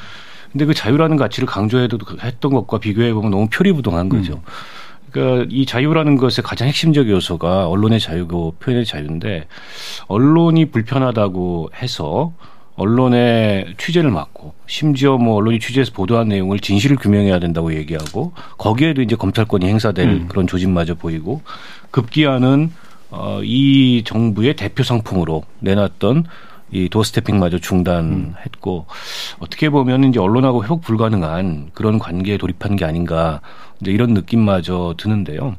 Speaker 5: 근데 그 자유라는 가치를 강조해도 했던 것과 비교해 보면 너무 표리부동한 거죠. 그러니까 이 자유라는 것의 가장 핵심적 요소가 언론의 자유고 표현의 자유인데 언론이 불편하다고 해서 언론의 취재를 막고 심지어 뭐 언론이 취재해서 보도한 내용을 진실을 규명해야 된다고 얘기하고 거기에도 이제 검찰권이 행사될
Speaker 1: 음.
Speaker 5: 그런 조짐마저 보이고 급기야는 어, 이 정부의 대표 상품으로 내놨던 이 도어스태핑마저 중단했고 어떻게 보면 이제 언론하고 회복 불가능한 그런 관계에 돌입한 게 아닌가 이제 이런 느낌마저 드는데요.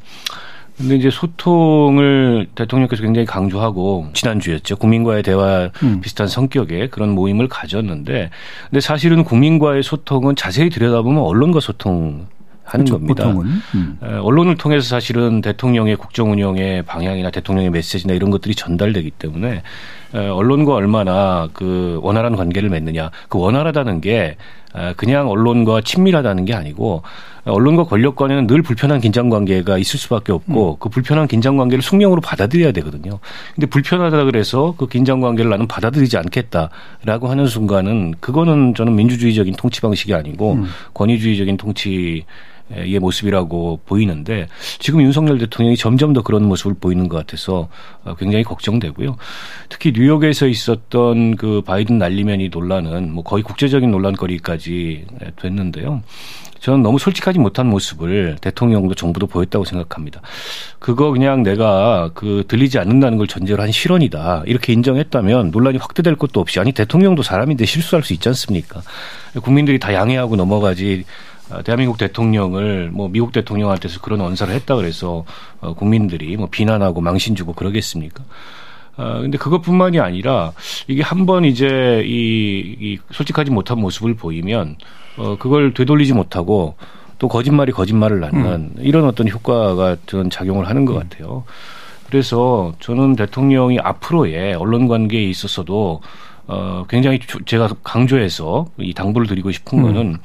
Speaker 5: 근데 이제 소통을 대통령께서 굉장히 강조하고 지난주였죠. 국민과의 대화
Speaker 1: 음.
Speaker 5: 비슷한 성격의 그런 모임을 가졌는데 근데 사실은 국민과의 소통은 자세히 들여다보면 언론과 소통 하는 겁니다.
Speaker 1: 음.
Speaker 5: 에, 언론을 통해서 사실은 대통령의 국정 운영의 방향이나 대통령의 메시지나 이런 것들이 전달되기 때문에 에, 언론과 얼마나 그 원활한 관계를 맺느냐 그 원활하다는 게 에, 그냥 언론과 친밀하다는 게 아니고 언론과 권력 간에는 늘 불편한 긴장 관계가 있을 수밖에 없고 그 불편한 긴장 관계를 숙명으로 받아들여야 되거든요. 근데 불편하다 그래서 그 긴장 관계를 나는 받아들이지 않겠다라고 하는 순간은 그거는 저는 민주주의적인 통치 방식이 아니고 권위주의적인 통치 의 모습이라고 보이는데 지금 윤석열 대통령이 점점 더 그런 모습을 보이는 것 같아서 어, 굉장히 걱정되고요. 특히 뉴욕에서 있었던 그 바이든 날리면이 논란은 뭐 거의 국제적인 논란거리까지 됐는데요. 저는 너무 솔직하지 못한 모습을 대통령도 정부도 보였다고 생각합니다. 그거 그냥 내가 그 들리지 않는다는 걸 전제로 한 실언이다. 이렇게 인정했다면 논란이 확대될 것도 없이 아니 대통령도 사람인데 실수할 수 있지 않습니까? 국민들이 다 양해하고 넘어가지 아, 대한민국 대통령을 뭐 미국 대통령한테서 그런 언사를 했다 그래서 어, 국민들이 뭐 비난하고 망신 주고 그러겠습니까? 아, 근데 그것뿐만이 아니라 이게 한번 이제 이, 이 솔직하지 못한 모습을 보이면 어, 그걸 되돌리지 못하고 또 거짓말이 거짓말을 낳는 이런 어떤 효과가 저는 작용을 하는 것 같아요. 그래서 저는 대통령이 앞으로의 언론 관계에 있어서도 어, 굉장히 조- 제가 강조해서 이 당부를 드리고 싶은 거는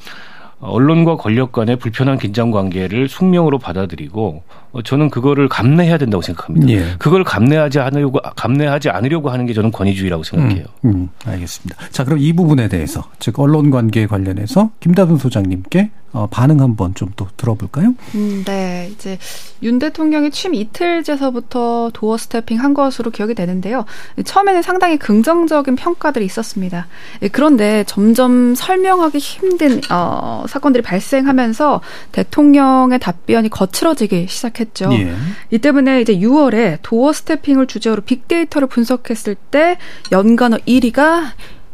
Speaker 5: 언론과 권력 간의 불편한 긴장 관계를 숙명으로 받아들이고 어, 저는 그거를 감내해야 된다고 생각합니다.
Speaker 1: 예.
Speaker 5: 그걸 감내하지 않으려고 감내하지 않으려고 하는 게 저는 권위주의라고 생각해요.
Speaker 1: 음, 음, 알겠습니다. 자, 그럼 이 부분에 대해서 즉 언론 관계 관련해서 김다순 소장님께 어, 반응 한번 좀 또 들어볼까요?
Speaker 6: 음, 네. 이제 윤 대통령이 취임 이틀째서부터 도어 스태핑 한 것으로 기억이 되는데요. 처음에는 상당히 긍정적인 평가들이 있었습니다. 예, 그런데 점점 설명하기 힘든 어, 사건들이 발생하면서 대통령의 답변이 거칠어지기 시작했 죠.
Speaker 1: 예.
Speaker 6: 이 때문에 이제 6월에 도어 스태핑을 주제로 빅데이터를 분석했을 때 연관어 1위가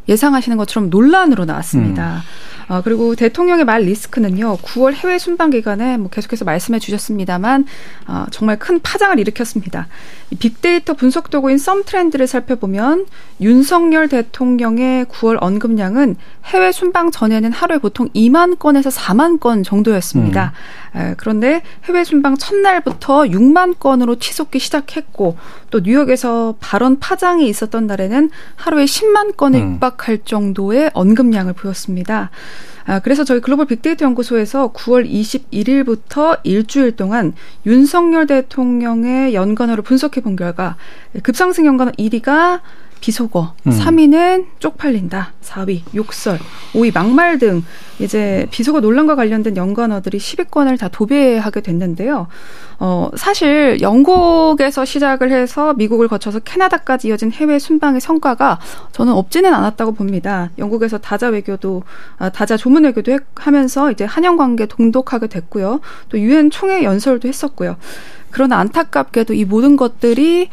Speaker 6: 예상하시는 것처럼 논란으로 나왔습니다. 어, 그리고 대통령의 말 리스크는요, 9월 해외 순방 기간에 뭐 계속해서 말씀해 주셨습니다만, 어, 정말 큰 파장을 일으켰습니다. 이 빅데이터 분석 도구인 썸 트렌드를 살펴보면, 윤석열 대통령의 9월 언급량은 해외 순방 전에는 하루에 보통 2만 건에서 4만 건 정도였습니다. 에, 그런데 해외 순방 첫날부터 6만 건으로 치솟기 시작했고, 또 뉴욕에서 발언 파장이 있었던 날에는 하루에 10만 건에
Speaker 1: 음.
Speaker 6: 육박할 정도의 언급량을 보였습니다. 아, 그래서 저희 글로벌 빅데이터 연구소에서 9월 21일부터 일주일 동안 윤석열 대통령의 연관어를 분석해 본 결과 급상승 연관어 1위가 비속어,
Speaker 1: 음.
Speaker 6: 3위는 쪽팔린다, 4위 욕설, 5위 막말 등 이제 비속어 논란과 관련된 연관어들이 10위권을 다 도배하게 됐는데요. 어, 사실 영국에서 시작을 해서 미국을 거쳐서 캐나다까지 이어진 해외 순방의 성과가 저는 없지는 않았다고 봅니다. 영국에서 다자 외교도 아, 다자 조문 외교도 했- 하면서 이제 한영 관계 동독하게 됐고요. 또 유엔 총회 연설도 했었고요. 그러나 안타깝게도 이 모든 것들이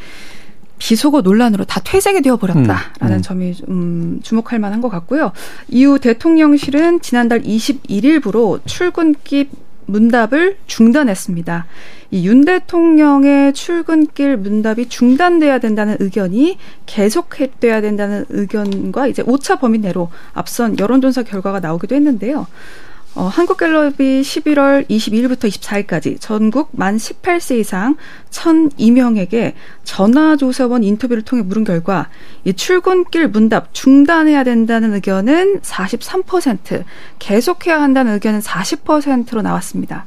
Speaker 6: 비속어 논란으로 다 퇴색이 되어버렸다라는
Speaker 1: 음, 음.
Speaker 6: 점이 음, 주목할 만한 것 같고요. 이후 대통령실은 지난달 21일부로 출근길 문답을 중단했습니다. 이 윤 대통령의 출근길 문답이 중단돼야 된다는 의견이 계속돼야 된다는 의견과 이제 오차 범위 내로 앞선 여론조사 결과가 나오기도 했는데요. 어, 한국갤럽이 11월 22일부터 24일까지 전국 만 18세 이상 1,002명에게 전화조사원 인터뷰를 통해 물은 결과 이 출근길 문답 중단해야 된다는 의견은 43%, 계속해야 한다는 의견은 40%로 나왔습니다.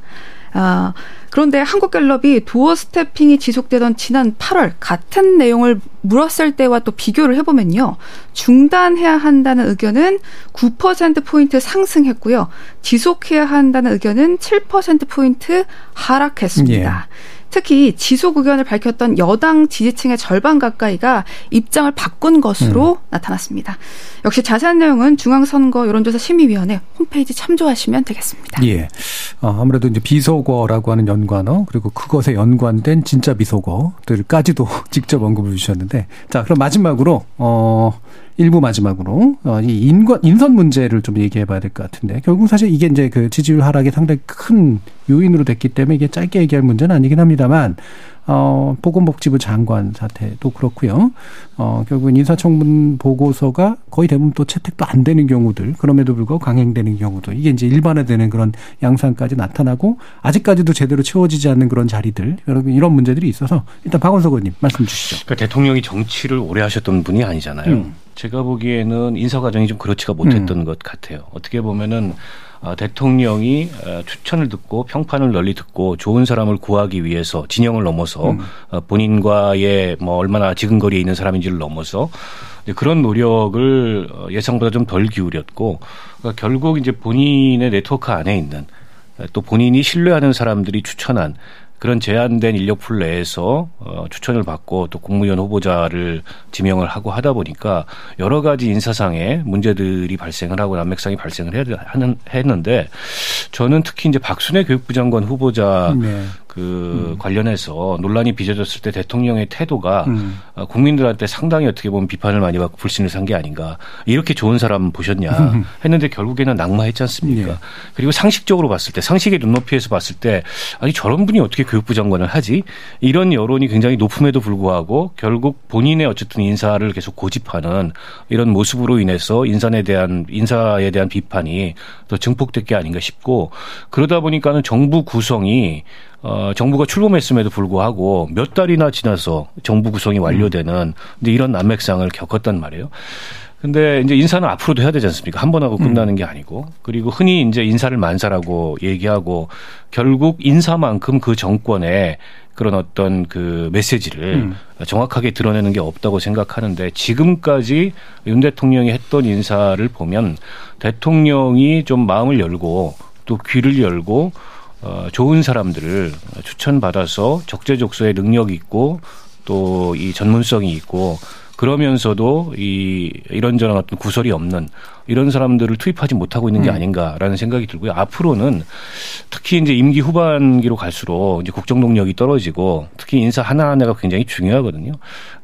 Speaker 6: 아, 그런데 한국갤럽이 도어 스태핑이 지속되던 지난 8월 같은 내용을 물었을 때와 또 비교를 해보면요. 중단해야 한다는 의견은 9%포인트 상승했고요. 지속해야 한다는 의견은 7%포인트 하락했습니다. 예. 특히 지속 의견을 밝혔던 여당 지지층의 절반 가까이가 입장을 바꾼 것으로 음. 나타났습니다. 역시 자세한 내용은 중앙선거 여론조사 심의위원회 홈페이지 참조하시면 되겠습니다.
Speaker 1: 예. 어, 아무래도 이제 비속어라고 하는 연관어 그리고 그것에 연관된 진짜 비속어들까지도 직접 언급을 주셨는데 자 그럼 마지막으로 어 일부 마지막으로 어, 이 인권 인선 문제를 좀 얘기해 봐야 될 것 같은데 결국 사실 이게 이제 그 지지율 하락이 상당히 큰 요인으로 됐기 때문에 이게 짧게 얘기할 문제는 아니긴 합니다만 어, 보건복지부 장관 사태도 그렇고요. 어, 결국은 인사청문 보고서가 거의 대부분 또 채택도 안 되는 경우들, 그럼에도 불구하고 강행되는 경우도 이게 이제 일반화되는 그런 양상까지 나타나고 아직까지도 제대로 채워지지 않는 그런 자리들, 여러분 이런 문제들이 있어서 일단 박원석 의원님 말씀 주시죠.
Speaker 5: 그러니까 대통령이 정치를 오래 하셨던 분이 아니잖아요. 음. 제가 보기에는 인사 과정이 좀 그렇지가 못했던 음. 것 같아요. 어떻게 보면은 어, 대통령이 어, 추천을 듣고 평판을 널리 듣고 좋은 사람을 구하기 위해서 진영을 넘어서 음. 어, 본인과의 뭐 얼마나 지근거리에 있는 사람인지를 넘어서 그런 노력을 예상보다 좀 덜 기울였고 그러니까 결국 이제 본인의 네트워크 안에 있는 또 본인이 신뢰하는 사람들이 추천한 그런 제한된 인력풀 내에서 어, 추천을 받고 또 국무위원 후보자를 지명을 하고 하다 보니까 여러 가지 인사상의 문제들이 발생을 하고 난맥상이 발생을 해야 하는 했는데 저는 특히 이제 박순애 교육부 장관 후보자 네. 그 음. 관련해서 논란이 빚어졌을 때 대통령의 태도가 음. 어, 국민들한테 상당히 어떻게 보면 비판을 많이 받고 불신을 산 게 아닌가. 이렇게 좋은 사람 보셨냐 음. 했는데 결국에는 낙마했지 않습니까? 네. 그리고 상식적으로 봤을 때 상식의 눈높이에서 봤을 때 아니 저런 분이 어떻게 교육부 장관을 하지? 이런 여론이 굉장히 높음에도 불구하고 결국 본인의 어쨌든 인사를 계속 고집하는 이런 모습으로 인해서 인사에 대한 인사에 대한 비판이 더 증폭될 게 아닌가 싶고 그러다 보니까는 정부 구성이 어, 정부가 출범했음에도 불구하고 몇 달이나 지나서 정부 구성이 완료되는 근데 이런 난맥상을 겪었단 말이에요. 근데 이제 인사는 앞으로도 해야 되지 않습니까? 한 번 하고 끝나는 게 아니고. 그리고 흔히 이제 인사를 만사라고 얘기하고 결국 인사만큼 그 정권에 그런 어떤 그 메시지를 음. 정확하게 드러내는 게 없다고 생각하는데 지금까지 윤 대통령이 했던 인사를 보면 대통령이 좀 마음을 열고 또 귀를 열고 어, 좋은 사람들을 추천받아서 적재적소에 능력이 있고 또 이 전문성이 있고 그러면서도 이 이런저런 어떤 구설이 없는 이런 사람들을 투입하지 못하고 있는 게 음. 아닌가라는 생각이 들고요. 앞으로는 특히 이제 임기 후반기로 갈수록 이제 국정 동력이 떨어지고 특히 인사 하나하나가 굉장히 중요하거든요.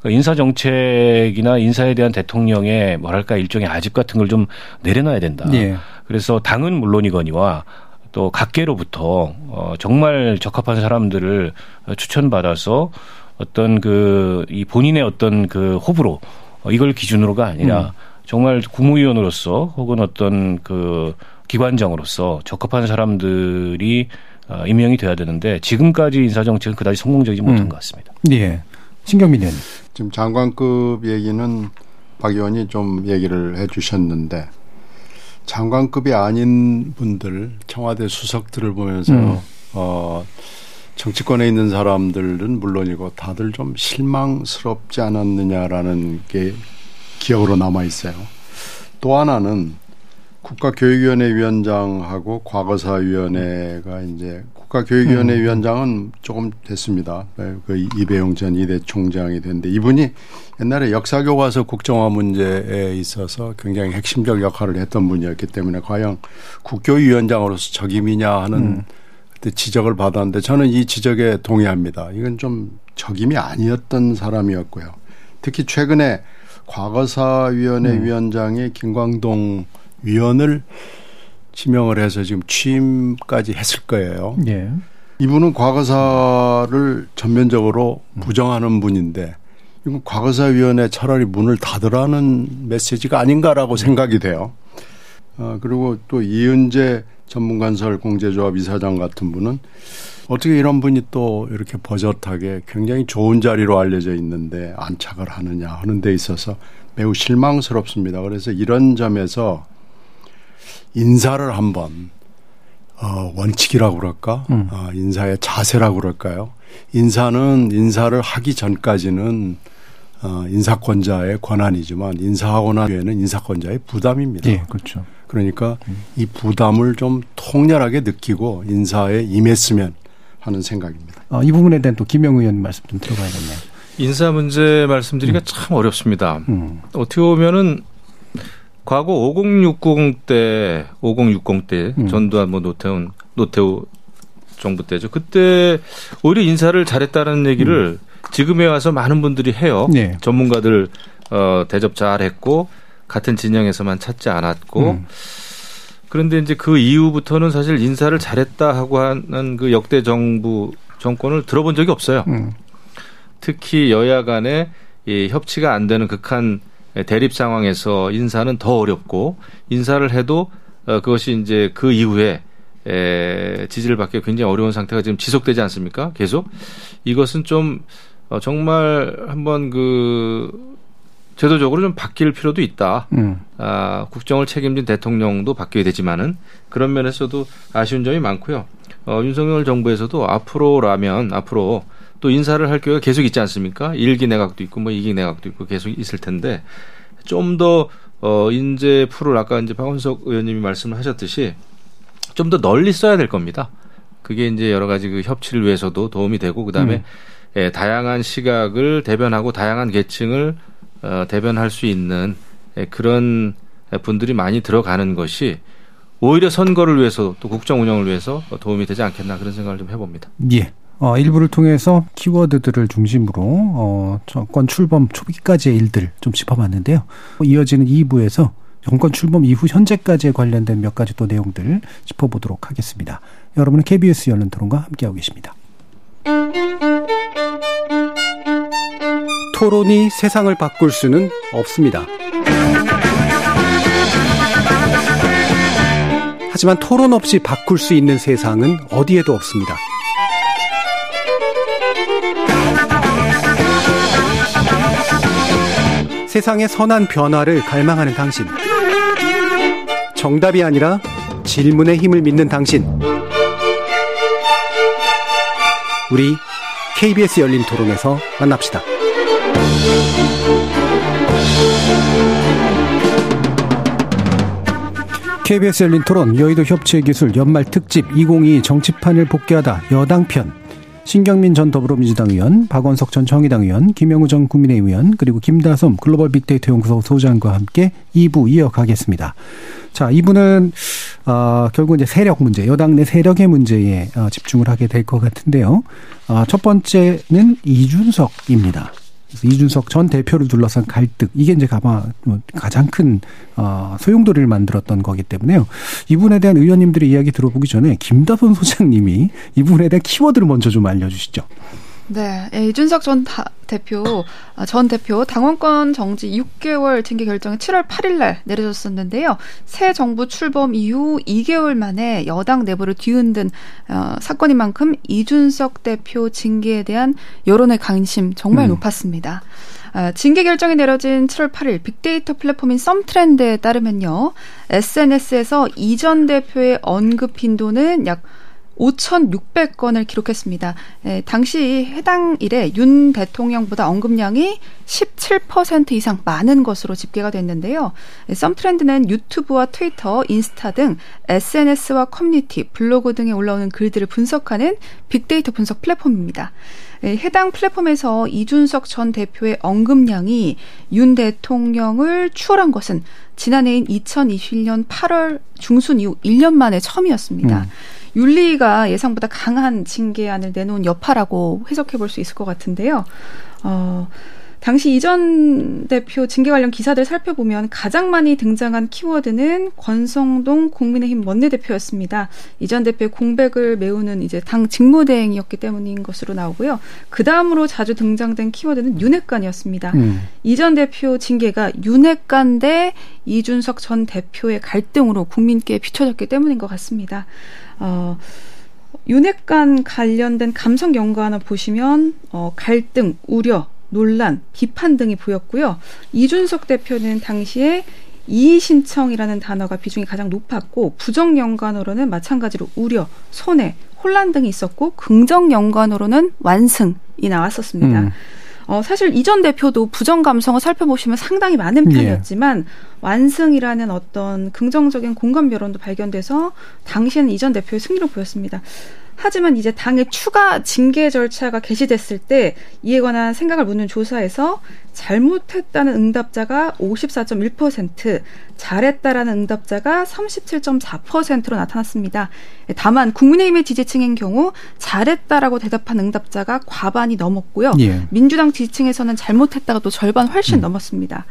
Speaker 5: 그러니까 인사 정책이나 인사에 대한 대통령의 뭐랄까 일종의 아집 같은 걸 좀 내려놔야 된다. 예. 그래서 당은 물론이거니와 또 각계로부터 어 정말 적합한 사람들을 추천받아서 어떤 그 이 본인의 어떤 그 호불호 어, 이걸 기준으로가 아니라 음. 정말 국무위원으로서 혹은 어떤 그 기관장으로서 적합한 사람들이 어, 임명이 돼야 되는데 지금까지 인사 정책은 그다지 성공적이지 못한 음. 것 같습니다.
Speaker 1: 예. 신경민 의원.
Speaker 4: 지금 장관급 얘기는 박 의원이 좀 얘기를 해 주셨는데 장관급이 아닌 분들 청와대 수석들을 보면서 음. 어 정치권에 있는 사람들은 물론이고 다들 좀 실망스럽지 않았느냐라는 게 기억으로 남아 있어요. 또 하나는 국가교육위원회 위원장하고 과거사위원회가 이제 국가교육위원회 음. 위원장은 조금 됐습니다. 그 이배용 전 이대 총장이 됐는데 이분이 옛날에 역사교과서 국정화 문제에 있어서 굉장히 핵심적 역할을 했던 분이었기 때문에 과연 국교위원장으로서 적임이냐 하는 음. 그때 지적을 받았는데 저는 이 지적에 동의합니다. 이건 좀 적임이 아니었던 사람이었고요. 특히 최근에 과거사위원회 음. 위원장의 김광동 위원을 지명을 해서 지금 취임까지 했을 거예요. 예. 이분은 과거사를 전면적으로 음. 부정하는 분인데 이건 과거사위원회 차라리 문을 닫으라는 메시지가 아닌가라고 생각이 돼요. 어, 그리고 또 이은재 전문건설 공제조합 이사장 같은 분은 어떻게 이런 분이 또 이렇게 버젓하게 굉장히 좋은 자리로 알려져 있는데 안착을 하느냐 하는 데 있어서 매우 실망스럽습니다. 그래서 이런 점에서 인사를 한번 어, 원칙이라고 그럴까? 음. 어, 인사의 자세라고 그럴까요? 인사는 인사를 하기 전까지는 어, 인사권자의 권한이지만 인사하고 난 뒤에는 인사권자의 부담입니다.
Speaker 1: 예, 그렇죠.
Speaker 4: 그러니까 음. 이 부담을 좀 통렬하게 느끼고 인사에 임했으면 하는 생각입니다.
Speaker 1: 어, 이 부분에 대한 또 김영 의원 말씀 좀 들어봐야겠네요.
Speaker 3: 인사 문제 말씀드리기가 음. 참 어렵습니다. 음. 어떻게 보면은 과거 5060 때, 5060 때, 음. 전두환 뭐 노태훈, 노태우 정부 때죠. 그때 오히려 인사를 잘했다는 얘기를 음. 지금에 와서 많은 분들이 해요. 네. 전문가들 어, 대접 잘했고 같은 진영에서만 찾지 않았고 음. 그런데 이제 그 이후부터는 사실 인사를 잘했다 하고 하는 그 역대 정부 정권을 들어본 적이 없어요. 음. 특히 여야 간에 이 협치가 안 되는 극한 대립 상황에서 인사는 더 어렵고 인사를 해도 어, 그것이 이제 그 이후에 에, 지지를 받기 굉장히 어려운 상태가 지금 지속되지 않습니까? 계속 이것은 좀 어, 정말 한번 그 제도적으로 좀 바뀔 필요도 있다. 음. 아, 국정을 책임진 대통령도 바뀌어야 되지만은 그런 면에서도 아쉬운 점이 많고요. 어, 윤석열 정부에서도 앞으로라면 앞으로 또 인사를 할 기회가 계속 있지 않습니까? 일기 내각도 있고 뭐 이기 내각도 있고 계속 있을 텐데 좀 더 어, 인재 풀을 아까 이제 박원석 의원님이 말씀을 하셨듯이 좀 더 널리 써야 될 겁니다. 그게 이제 여러 가지 그 협치를 위해서도 도움이 되고 그다음에 음. 예, 다양한 시각을 대변하고 다양한 계층을 어, 대변할 수 있는 예, 그런 분들이 많이 들어가는 것이 오히려 선거를 위해서 또 국정 운영을 위해서 도움이 되지 않겠나 그런 생각을 좀 해봅니다.
Speaker 1: 예. 어, 일부를 통해서 키워드들을 중심으로 어, 정권 출범 초기까지의 일들 좀 짚어봤는데요. 이어지는 2부에서 정권 출범 이후 현재까지에 관련된 몇 가지 또 내용들 짚어보도록 하겠습니다. 여러분은 KBS 열린 토론과 함께하고 계십니다. 토론이 세상을 바꿀 수는 없습니다. 하지만 토론 없이 바꿀 수 있는 세상은 어디에도 없습니다. 세상의 선한 변화를 갈망하는 당신. 정답이 아니라 질문의 힘을 믿는 당신. 우리 KBS 열린 토론에서 만납시다. KBS 열린 토론 여의도 협치의 기술 연말 특집 2022 정치판을 복귀하다 여당편 신경민 전 더불어민주당 의원, 박원석 전 정의당 의원, 김영우 전 국민의힘 의원, 그리고 김다솜 글로벌 빅데이터 연구소 소장과 함께 2부 이어가겠습니다. 자, 2부는 어, 결국 이제 세력 문제, 여당 내 세력의 문제에 어, 집중을 하게 될 것 같은데요. 어, 첫 번째는 이준석입니다. 그래서 이준석 전 대표를 둘러싼 갈등 이게 이제 아마 뭐 가장 큰 어, 소용돌이를 만들었던 거기 때문에요. 이 부분에 대한 의원님들의 이야기 들어보기 전에 김다선 소장님이 이 부분에 대한 키워드를 먼저 좀 알려주시죠.
Speaker 6: 네, 예, 이준석 전 다, 대표 아, 전 대표 당원권 정지 6개월 징계 결정이 7월 8일 날 내려졌었는데요. 새 정부 출범 이후 2개월 만에 여당 내부를 뒤흔든 어, 사건인 만큼 이준석 대표 징계에 대한 여론의 관심 정말 음. 높았습니다. 아, 징계 결정이 내려진 7월 8일 빅데이터 플랫폼인 썸트렌드에 따르면요. SNS에서 이전 대표의 언급 빈도는 약 5,600건을 기록했습니다. 예, 당시 해당 일에 윤 대통령보다 언급량이 17% 이상 많은 것으로 집계가 됐는데요. 예, 썸 트렌드는 유튜브와 트위터, 인스타 등 SNS와 커뮤니티, 블로그 등에 올라오는 글들을 분석하는 빅데이터 분석 플랫폼입니다. 예, 해당 플랫폼에서 이준석 전 대표의 언급량이 윤 대통령을 추월한 것은 지난해인 2021년 8월 중순 이후 1년 만에 처음이었습니다. 음. 윤리위가 예상보다 강한 징계안을 내놓은 여파라고 해석해 볼 수 있을 것 같은데요. 어, 당시 이전 대표 징계 관련 기사들 살펴보면 가장 많이 등장한 키워드는 권성동 국민의힘 원내대표였습니다. 이전 대표의 공백을 메우는 이제 당 직무대행이었기 때문인 것으로 나오고요. 그 다음으로 자주 등장된 키워드는 윤핵관이었습니다. 음. 이전 대표 징계가 윤핵관 대 이준석 전 대표의 갈등으로 국민께 비춰졌기 때문인 것 같습니다. 어, 윤핵관 관련된 감성 연구 하나 보시면 어, 갈등, 우려, 논란, 비판 등이 보였고요. 이준석 대표는 당시에 이의 신청이라는 단어가 비중이 가장 높았고 부정 연관으로는 마찬가지로 우려, 손해, 혼란 등이 있었고 긍정 연관으로는 완승이 나왔었습니다. 음. 어, 사실 이전 대표도 부정 감성을 살펴보시면 상당히 많은 예. 편이었지만 예. 완승이라는 어떤 긍정적인 공감 여론도 발견돼서 당시에는 이전 대표의 승리로 보였습니다. 하지만 이제 당의 추가 징계 절차가 개시됐을 때 이에 관한 생각을 묻는 조사에서 잘못했다는 응답자가 54.1%, 잘했다라는 응답자가 37.4%로 나타났습니다. 다만 국민의힘의 지지층인 경우 잘했다라고 대답한 응답자가 과반이 넘었고요. 예. 민주당 지지층에서는 잘못했다가 또 절반 훨씬 음. 넘었습니다.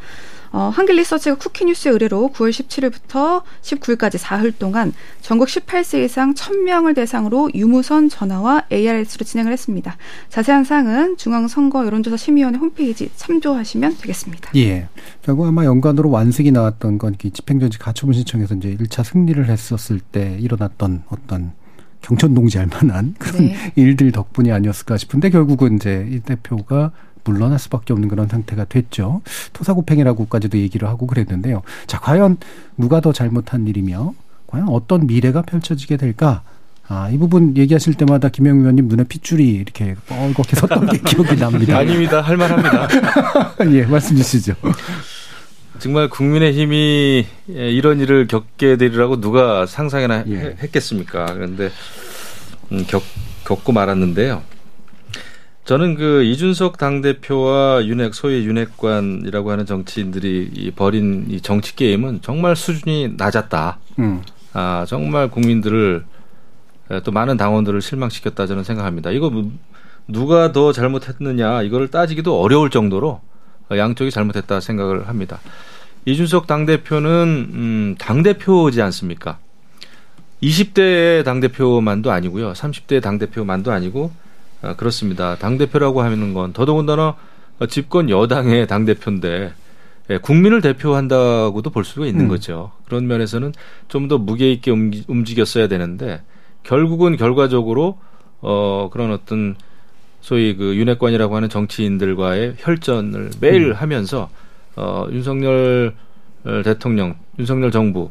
Speaker 6: 어, 한길리서치가 쿠키뉴스의 의뢰로 9월 17일부터 19일까지 사흘 동안 전국 18세 이상 1000명을 대상으로 유무선 전화와 ARS로 진행을 했습니다. 자세한 사항은 중앙선거 여론조사 심의위원회 홈페이지 참조하시면 되겠습니다.
Speaker 1: 예. 결국 아마 연관으로 완승이 나왔던 건 집행정지 가처분 신청에서 이제 1차 승리를 했었을 때 일어났던 어떤 경천 동지할 만한 그런 네. 일들 덕분이 아니었을까 싶은데 결국은 이제 이 대표가 물러날 수밖에 없는 그런 상태가 됐죠. 토사구팽이라고까지도 얘기를 하고 그랬는데요. 자, 과연 누가 더 잘못한 일이며 과연 어떤 미래가 펼쳐지게 될까? 아, 이 부분 얘기하실 때마다 김영 의원님 눈에 핏줄이 이렇게 뻘겋게 섰던 게 기억이 납니다.
Speaker 3: 아닙니다. 할만합니다.
Speaker 1: 예, 말씀 주시죠.
Speaker 3: 정말 국민의 힘이 이런 일을 겪게 되리라고 누가 상상이나 예. 했겠습니까? 그런데 음, 겪, 겪고 말았는데요. 저는 그 이준석 당대표와 윤핵, 소위 윤핵관이라고 하는 정치인들이 이 벌인 이 정치 게임은 정말 수준이 낮았다. 음. 아, 정말 국민들을 또 많은 당원들을 실망시켰다 저는 생각합니다. 이거 뭐 누가 더 잘못했느냐 이거를 따지기도 어려울 정도로 양쪽이 잘못했다 생각을 합니다. 이준석 당대표는 음, 당대표지 않습니까? 20대의 당대표만도 아니고요. 30대의 당대표만도 아니고 아, 그렇습니다. 당 대표라고 하는 건 더더군다나 집권 여당의 당 대표인데 예, 국민을 대표한다고도 볼 수가 있는 음. 거죠. 그런 면에서는 좀 더 무게 있게 움직였어야 되는데 결국은 결과적으로 어 그런 어떤 소위 그 윤핵관이라고 하는 정치인들과의 혈전을 매일 음. 하면서 어 윤석열 대통령, 윤석열 정부에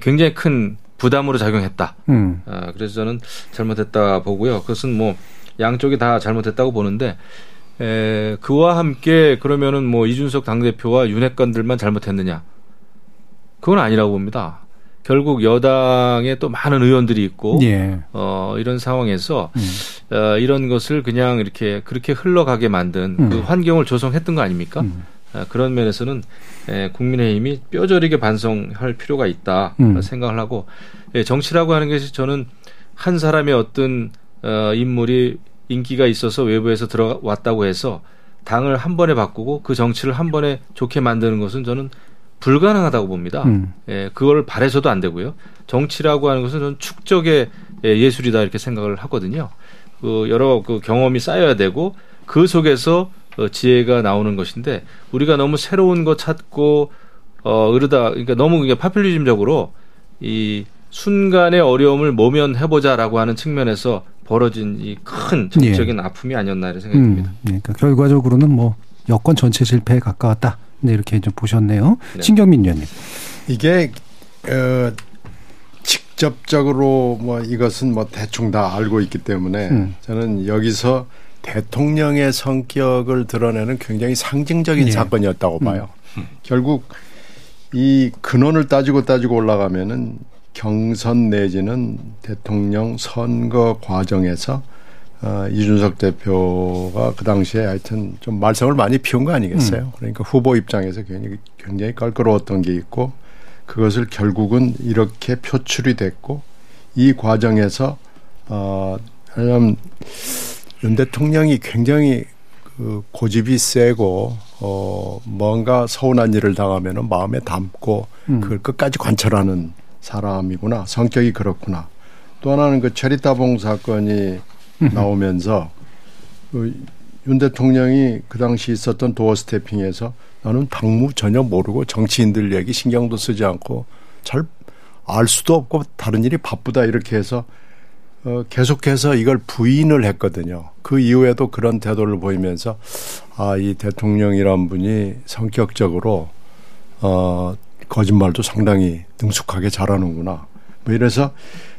Speaker 3: 굉장히 큰 부담으로 작용했다. 음. 아, 그래서 저는 잘못했다 보고요. 그것은 뭐 양쪽이 다 잘못했다고 보는데 에, 그와 함께 그러면은 뭐 이준석 당대표와 윤핵관들만 잘못했느냐? 그건 아니라고 봅니다. 결국 여당에 또 많은 의원들이 있고 예. 어 이런 상황에서 음. 어, 이런 것을 그냥 이렇게 그렇게 흘러가게 만든 음. 그 환경을 조성했던 거 아닙니까? 음. 어, 그런 면에서는 에, 국민의힘이 뼈저리게 반성할 필요가 있다 음. 생각을 하고 예, 정치라고 하는 것이 저는 한 사람의 어떤 어, 인물이 인기가 있어서 외부에서 들어왔다고 해서 당을 한 번에 바꾸고 그 정치를 한 번에 좋게 만드는 것은 저는 불가능하다고 봅니다. 음. 예, 그걸 바래서도 안 되고요. 정치라고 하는 것은 저는 축적의 예, 예술이다 이렇게 생각을 하거든요. 그 여러 그 경험이 쌓여야 되고 그 속에서 어, 지혜가 나오는 것인데 우리가 너무 새로운 거 찾고 어 그러다 그러니까 너무 그게 파퓰리즘적으로 이 순간의 어려움을 모면해보자라고 하는 측면에서 벌어진 이 큰 정치적인 예. 아픔이 아니었나 이런 생각이 듭니다. 음,
Speaker 1: 그러니까 결과적으로는 뭐 여권 전체 실패에 가까웠다. 네, 이렇게 좀 보셨네요. 네. 신경민 의원님.
Speaker 4: 이게 어, 직접적으로 뭐 이것은 뭐 대충 다 알고 있기 때문에 음. 저는 여기서 대통령의 성격을 드러내는 굉장히 상징적인 예. 사건이었다고 봐요. 음. 결국 이 근원을 따지고 따지고 올라가면은 경선 내지는 대통령 선거 과정에서 어, 이준석 대표가 그 당시에 하여튼 좀 말썽을 많이 피운 거 아니겠어요? 음. 그러니까 후보 입장에서 굉장히, 굉장히 껄끄러웠던 게 있고 그것을 결국은 이렇게 표출이 됐고 이 과정에서 어, 왜냐하면 윤 대통령이 굉장히 그 고집이 세고 어 뭔가 서운한 일을 당하면은 마음에 담고 음. 그걸 끝까지 관철하는 사람이구나. 성격이 그렇구나. 또 하나는 그 체리타봉 사건이 나오면서 그윤 대통령이 그 당시 있었던 도어 스태핑에서 나는 당무 전혀 모르고 정치인들 얘기 신경도 쓰지 않고 잘 알 수도 없고 다른 일이 바쁘다 이렇게 해서 어, 계속해서 이걸 부인을 했거든요. 그 이후에도 그런 태도를 보이면서 아, 이 대통령이란 분이 성격적으로 어, 거짓말도 상당히 능숙하게 잘하는구나. 뭐 이래서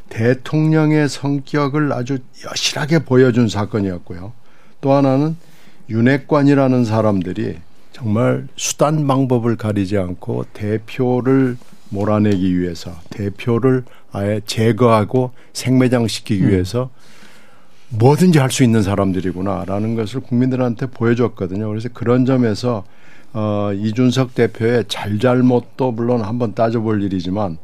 Speaker 4: 대통령의 성격을 아주 여실하게 보여준 사건이었고요. 또 하나는 윤핵관이라는 사람들이 정말 수단 방법을 가리지 않고 대표를 몰아내기 위해서 대표를 아예 제거하고 생매장시키기 음. 위해서 뭐든지 할 수 있는 사람들이구나라는 것을 국민들한테 보여줬거든요. 그래서 그런 점에서 어, 이준석 대표의 잘잘못도 물론 한번 따져볼 일이지만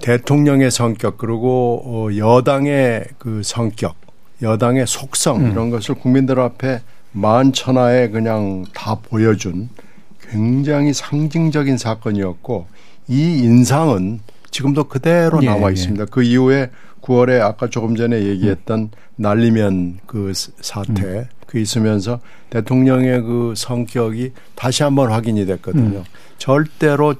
Speaker 4: 대통령의 성격 그리고 어, 여당의 그 성격, 여당의 속성 음. 이런 것을 국민들 앞에 만천하에 그냥 다 보여준 굉장히 상징적인 사건이었고 이 인상은 지금도 그대로 예, 남아 있습니다. 예. 그 이후에 9월에 아까 조금 전에 얘기했던 음. 날리면 그 사태 음. 그 있으면서 대통령의 그 성격이 다시 한번 확인이 됐거든요. 음. 절대로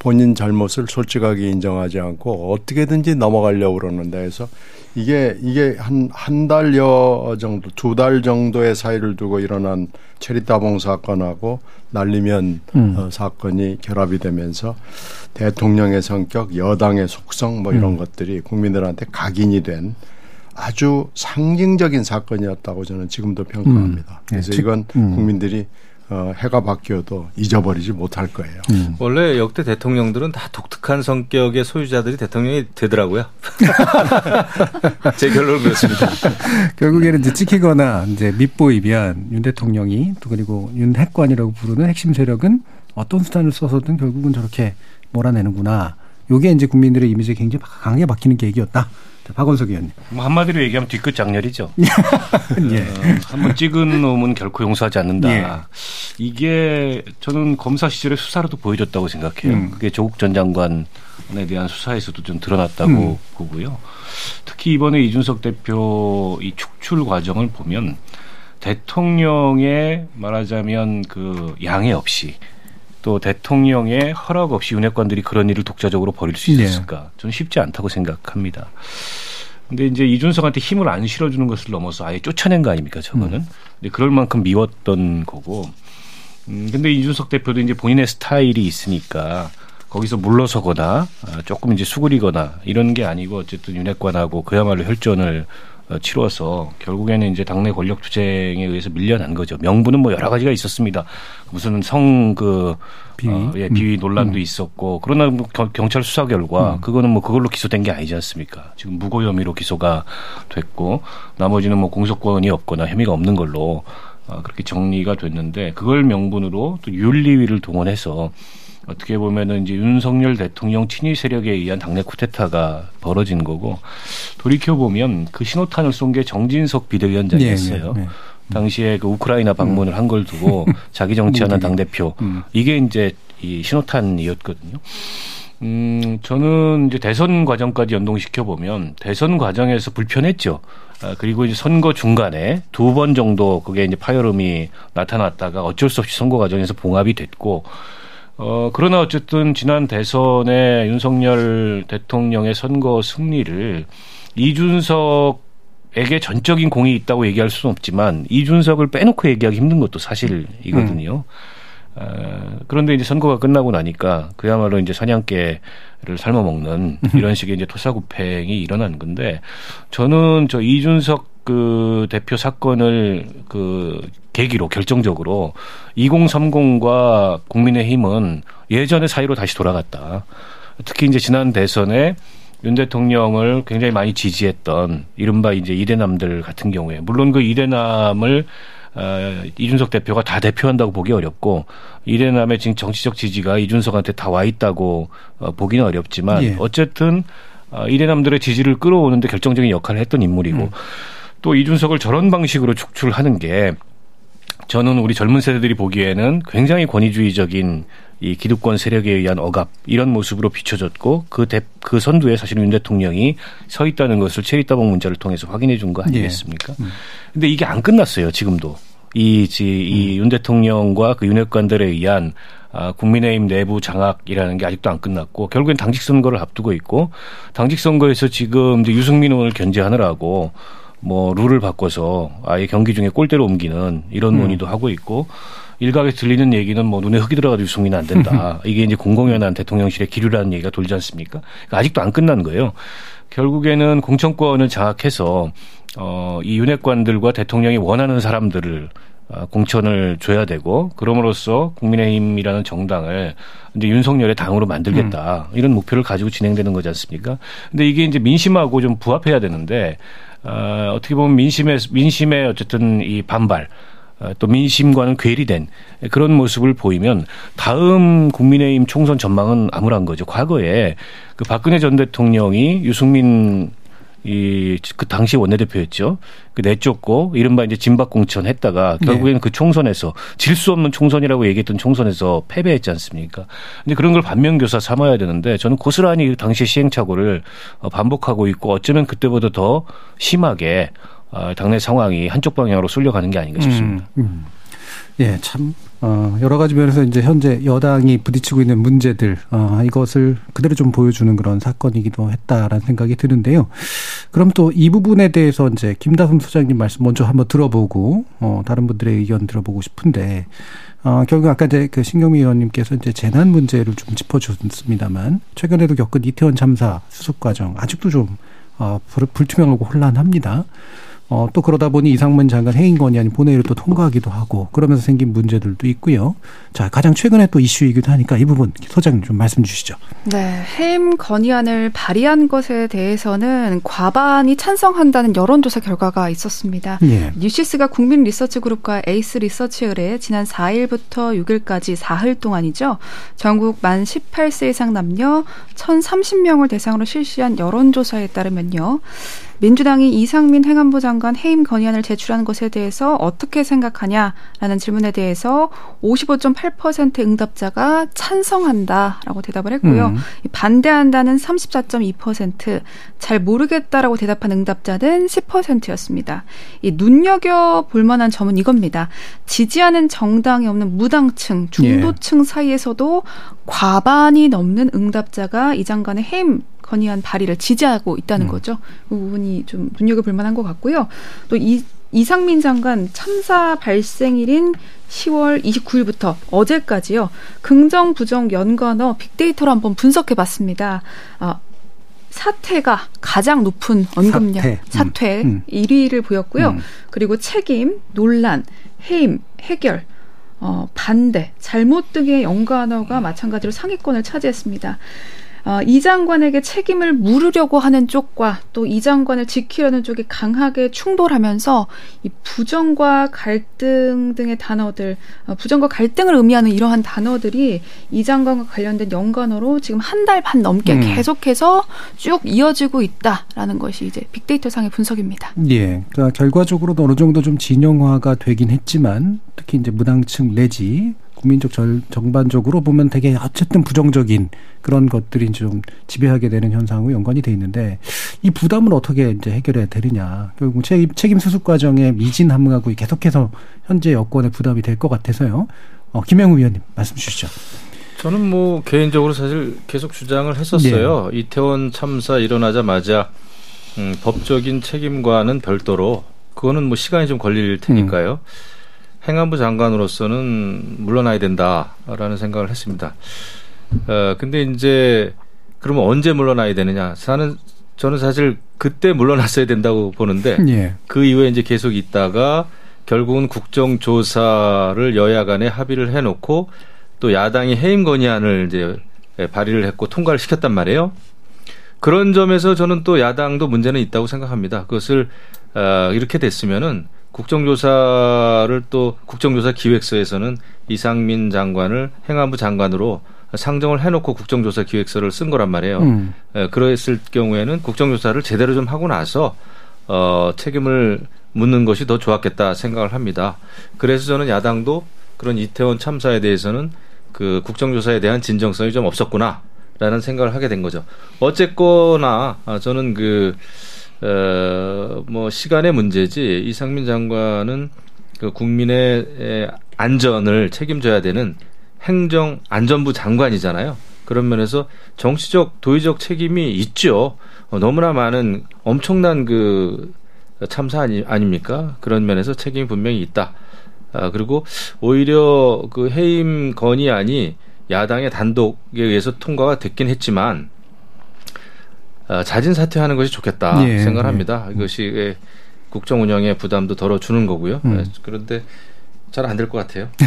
Speaker 4: 본인 잘못을 솔직하게 인정하지 않고 어떻게든지 넘어가려고 그러는데 해서 이게 이게 한 한 달여 정도 두 달 정도의 사이를 두고 일어난 체리따봉 사건하고 날리면 음. 어, 사건이 결합이 되면서 대통령의 성격, 여당의 속성 뭐 이런 음. 것들이 국민들한테 각인이 된 아주 상징적인 사건이었다고 저는 지금도 평가합니다. 음. 그래서 네, 이건 음. 국민들이 어, 해가 바뀌어도 잊어버리지 못할 거예요. 음.
Speaker 3: 원래 역대 대통령들은 다 독특한 성격의 소유자들이 대통령이 되더라고요. 제 결론은 그렇습니다.
Speaker 1: 결국에는 이제 찍히거나 이제 밑보이면 윤 대통령이 또 그리고 윤 핵관이라고 부르는 핵심 세력은 어떤 수단을 써서든 결국은 저렇게 몰아내는구나. 요게 이제 국민들의 이미지에 굉장히 강하게 박히는 계기였다. 박원석 의원님.
Speaker 5: 뭐 한마디로 얘기하면 뒤끝 장렬이죠. 예. 어, 한번 찍은 놈은 결코 용서하지 않는다. 예. 이게 저는 검사 시절에 수사로도 보여줬다고 생각해요. 음. 그게 조국 전 장관에 대한 수사에서도 좀 드러났다고 음. 보고요. 특히 이번에 이준석 대표 이 축출 과정을 보면 대통령의 말하자면 그 양해 없이 또 대통령의 허락 없이 윤핵관들이 그런 일을 독자적으로 벌일 수 네. 있었을까? 네. 저는 쉽지 않다고 생각합니다. 근데 이제 이준석한테 힘을 안 실어주는 것을 넘어서 아예 쫓아낸 거 아닙니까? 저거는. 음. 근데 그럴 만큼 미웠던 거고. 음, 근데 이준석 대표도 이제 본인의 스타일이 있으니까 거기서 물러서거나 아, 조금 이제 수그리거나 이런 게 아니고 어쨌든 윤핵관하고 그야말로 혈전을 어, 치러서 결국에는 이제 당내 권력 투쟁에 의해서 밀려난 거죠. 명분은 뭐 여러 가지가 있었습니다. 무슨 성그 비위, 어, 예, 비위 음. 논란도 음. 있었고 그러나 뭐 경찰 수사 결과 음. 그거는 뭐 그걸로 기소된 게 아니지 않습니까? 지금 무고 혐의로 기소가 됐고 나머지는 뭐 공소권이 없거나 혐의가 없는 걸로 어, 그렇게 정리가 됐는데 그걸 명분으로 또 윤리위를 동원해서 어떻게 보면은 이제 윤석열 대통령 친위 세력에 의한 당내 쿠데타가 벌어진 거고 돌이켜 보면 그 신호탄을 쏜 게 정진석 비대위원장이었어요. 네, 네, 네. 당시에 그 우크라이나 방문을 음. 한걸 두고 자기 정치하는 당 대표 음. 이게 이제 이 신호탄이었거든요. 음, 저는 이제 대선 과정까지 연동시켜 보면 대선 과정에서 불편했죠. 아, 그리고 이제 선거 중간에 두 번 정도 그게 이제 파열음이 나타났다가 어쩔 수 없이 선거 과정에서 봉합이 됐고 어, 그러나 어쨌든 지난 대선에 윤석열 대통령의 선거 승리를 이준석에게 전적인 공이 있다고 얘기할 수는 없지만 이준석을 빼놓고 얘기하기 힘든 것도 사실이거든요. 음. 어, 그런데 이제 선거가 끝나고 나니까 그야말로 이제 사냥개를 삶아 먹는 이런 식의 이제 토사구팽이 일어난 건데 저는 저 이준석 그 대표 사건을 그 계기로 결정적으로 2030과 국민의힘은 예전의 사이로 다시 돌아갔다. 특히 이제 지난 대선에 윤 대통령을 굉장히 많이 지지했던 이른바 이제 이대남들 같은 경우에 물론 그 이대남을 어, 이준석 대표가 다 대표한다고 보기 어렵고 이대남의 지금 정치적 지지가 이준석한테 다 와 있다고 어, 보기는 어렵지만 예. 어쨌든 어, 이대남들의 지지를 끌어오는데 결정적인 역할을 했던 인물이고 음. 또 이준석을 저런 방식으로 축출하는 게 저는 우리 젊은 세대들이 보기에는 굉장히 권위주의적인 이 기득권 세력에 의한 억압 이런 모습으로 비춰졌고 그, 대, 그 선두에 사실 윤 대통령이 서 있다는 것을 체리따봉 문자를 통해서 확인해 준 거 아니겠습니까? 예. 음. 근데 이게 안 끝났어요 지금도 이이윤 음. 대통령과 그 윤핵관들에 의한 아, 국민의힘 내부 장악이라는 게 아직도 안 끝났고 결국엔 당직 선거를 앞두고 있고 당직 선거에서 지금 이제 유승민 의원을 견제하느라고 뭐 룰을 바꿔서 아예 경기 중에 골대로 옮기는 이런 음. 논의도 하고 있고 일각에 들리는 얘기는 뭐 눈에 흙이 들어가도 유승민은 안 된다. 이게 이제 공공연한 대통령실의 기류라는 얘기가 돌지 않습니까? 그러니까 아직도 안 끝난 거예요. 결국에는 공천권을 장악해서 어, 이 윤핵관들과 대통령이 원하는 사람들을 어, 공천을 줘야 되고 그럼으로써 국민의힘이라는 정당을 이제 윤석열의 당으로 만들겠다 음. 이런 목표를 가지고 진행되는 거지 않습니까? 근데 이게 이제 민심하고 좀 부합해야 되는데 어, 어떻게 보면 민심의 민심의 어쨌든 이 반발 어, 또 민심과는 괴리된 그런 모습을 보이면 다음 국민의힘 총선 전망은 암울한 거죠. 과거에 그 박근혜 전 대통령이 유승민 이 그 당시 원내대표였죠. 그 내쫓고 이른바 이제 진박 공천 했다가 결국에는 네. 그 총선에서 질 수 없는 총선이라고 얘기했던 총선에서 패배했지 않습니까? 근데 그런 걸 반면교사 삼아야 되는데 저는 고스란히 당시 시행착오를 어, 반복하고 있고 어쩌면 그때보다 더 심하게 어, 당내 상황이 한쪽 방향으로 쏠려가는 게 아닌가 싶습니다. 음, 음.
Speaker 1: 예, 참, 어, 여러 가지 면에서 이제 현재 여당이 부딪히고 있는 문제들, 어, 이것을 그대로 좀 보여주는 그런 사건이기도 했다라는 생각이 드는데요. 그럼 또 이 부분에 대해서 이제 김다솜 소장님 말씀 먼저 한번 들어보고, 어, 다른 분들의 의견 들어보고 싶은데, 어, 결국 아까 이제 그 신경민 의원님께서 이제 재난 문제를 좀 짚어주셨습니다만, 최근에도 겪은 이태원 참사 수습 과정, 아직도 좀, 어, 불투명하고 혼란합니다. 어, 또 그러다 보니 이상민 장관 해임 건의안이 본회의를 또 통과하기도 하고 그러면서 생긴 문제들도 있고요. 자, 가장 최근에 또 이슈이기도 하니까 이 부분 소장님 좀 말씀 주시죠.
Speaker 6: 네, 해임 건의안을 발의한 것에 대해서는 과반이 찬성한다는 여론조사 결과가 있었습니다. 예. 뉴시스가 국민 리서치 그룹과 에이스 리서치에 지난 4일부터 6일까지 나흘 동안이죠. 전국 만 18세 이상 남녀 1,030명을 대상으로 실시한 여론조사에 따르면요. 민주당이 이상민 행안부 장관 해임 건의안을 제출한 것에 대해서 어떻게 생각하냐라는 질문에 대해서 55.8% 응답자가 찬성한다라고 대답을 했고요. 음. 반대한다는 34.2%, 잘 모르겠다라고 대답한 응답자는 10%였습니다. 이 눈여겨 볼 만한 점은 이겁니다. 지지하는 정당이 없는 무당층, 중도층 예. 사이에서도 과반이 넘는 응답자가 이 장관의 해임 건의안 발의를 지지하고 있다는 음. 거죠. 그 부분이 좀 눈여겨볼 만한 것 같고요. 또 이, 이상민 장관 참사 발생일인 10월 29일부터 어제까지요. 긍정, 부정 연관어 빅데이터로 한번 분석해 봤습니다. 아, 사퇴가 가장 높은 언급량, 사퇴, 사퇴 음. 1위를 음. 보였고요. 음. 그리고 책임, 논란, 해임, 해결, 어, 반대, 잘못 등의 연관어가 마찬가지로 상위권을 차지했습니다. 어, 이 장관에게 책임을 물으려고 하는 쪽과 또 이 장관을 지키려는 쪽이 강하게 충돌하면서 이 부정과 갈등 등의 단어들, 어, 부정과 갈등을 의미하는 이러한 단어들이 이 장관과 관련된 연관어로 지금 한 달 반 넘게 음. 계속해서 쭉 이어지고 있다라는 것이 이제 빅데이터 상의 분석입니다.
Speaker 1: 예. 그러니까 결과적으로도 어느 정도 좀 진영화가 되긴 했지만 특히 이제 무당층 내지 국민적 절, 정반적으로 보면 되게 어쨌든 부정적인 그런 것들이 좀 지배하게 되는 현상과 연관이 돼 있는데 이 부담을 어떻게 이제 해결해야 되느냐. 결국 책임, 책임 수습 과정에 미진 함하고 계속해서 현재 여권의 부담이 될 것 같아서요. 어, 김영우 위원님 말씀 주시죠.
Speaker 3: 저는 뭐 개인적으로 사실 계속 주장을 했었어요. 네. 이태원 참사 일어나자마자 음, 법적인 책임과는 별도로 그거는 뭐 시간이 좀 걸릴 테니까요. 음. 행안부 장관으로서는 물러나야 된다라는 생각을 했습니다. 어, 근데 이제 그러면 언제 물러나야 되느냐? 저는 저는 사실 그때 물러났어야 된다고 보는데 예. 그 이후에 이제 계속 있다가 결국은 국정조사를 여야 간에 합의를 해놓고 또 야당이 해임 건의안을 이제 발의를 했고 통과를 시켰단 말이에요. 그런 점에서 저는 또 야당도 문제는 있다고 생각합니다. 그것을 어, 이렇게 됐으면은 국정조사를 또 국정조사 기획서에서는 이상민 장관을 행안부 장관으로 상정을 해놓고 국정조사 기획서를 쓴 거란 말이에요. 음. 에, 그랬을 경우에는 국정조사를 제대로 좀 하고 나서 어, 책임을 묻는 것이 더 좋았겠다 생각을 합니다. 그래서 저는 야당도 그런 이태원 참사에 대해서는 그 국정조사에 대한 진정성이 좀 없었구나라는 생각을 하게 된 거죠. 어쨌거나 아, 저는 그 어, 뭐 시간의 문제지 이상민 장관은 그 국민의 안전을 책임져야 되는 행정 안전부 장관이잖아요. 그런 면에서 정치적 도의적 책임이 있죠. 어, 너무나 많은 엄청난 그 참사 아니, 아닙니까? 그런 면에서 책임이 분명히 있다. 아, 그리고 오히려 그 해임 건의안이 야당의 단독에 의해서 통과가 됐긴 했지만 아, 자진 사퇴하는 것이 좋겠다 예, 생각합니다. 예. 이것이 국정 운영의 부담도 덜어주는 거고요. 음. 네, 그런데 잘 안 될 것 같아요.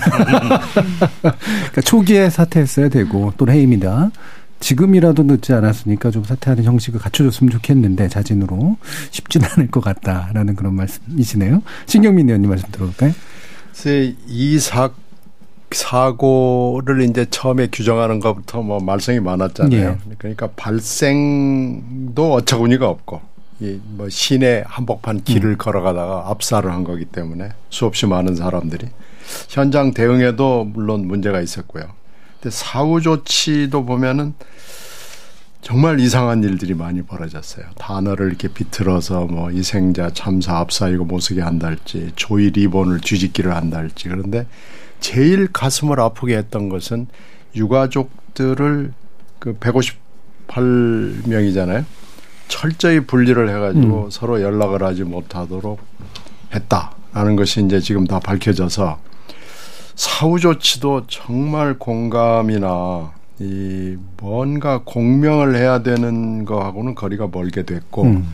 Speaker 1: 그러니까 초기에 사퇴했어야 되고 또 해임이다. 지금이라도 늦지 않았으니까 좀 사퇴하는 형식을 갖춰줬으면 좋겠는데 자진으로 쉽지는 않을 것 같다라는 그런 말씀이시네요. 신경민 의원님 말씀 들어볼까요?
Speaker 4: 이 사, 사고를 이제 처음에 규정하는 것부터 뭐 말썽이 많았잖아요. 예. 그러니까 발생도 어처구니가 없고 이뭐 시내 한복판 길을 음. 걸어가다가 압사를 한 거기 때문에 수없이 많은 사람들이 현장 대응에도 물론 문제가 있었고요. 근데 사후 조치도 보면은 정말 이상한 일들이 많이 벌어졌어요. 단어를 이렇게 비틀어서 뭐 희생자 참사 압사 이거 못 쓰게 한달지 조이 리본을 뒤집기를 한달지 그런데 제일 가슴을 아프게 했던 것은 유가족들을 그 158명이잖아요. 철저히 분리를 해가지고 음. 서로 연락을 하지 못하도록 했다라는 것이 이제 지금 다 밝혀져서 사후 조치도 정말 공감이나 이 뭔가 공명을 해야 되는 거하고는 거리가 멀게 됐고 음.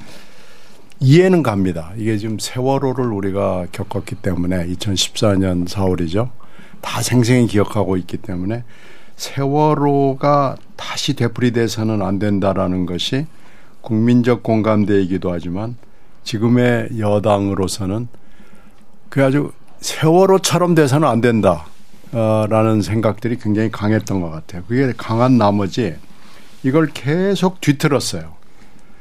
Speaker 4: 이해는 갑니다. 이게 지금 세월호를 우리가 겪었기 때문에 2014년 4월이죠. 다 생생히 기억하고 있기 때문에 세월호가 다시 되풀이돼서는 안 된다라는 것이 국민적 공감대이기도 하지만 지금의 여당으로서는 그 아주 세월호처럼 돼서는 안 된다. 라는 생각들이 굉장히 강했던 것 같아요. 그게 강한 나머지 이걸 계속 뒤틀었어요.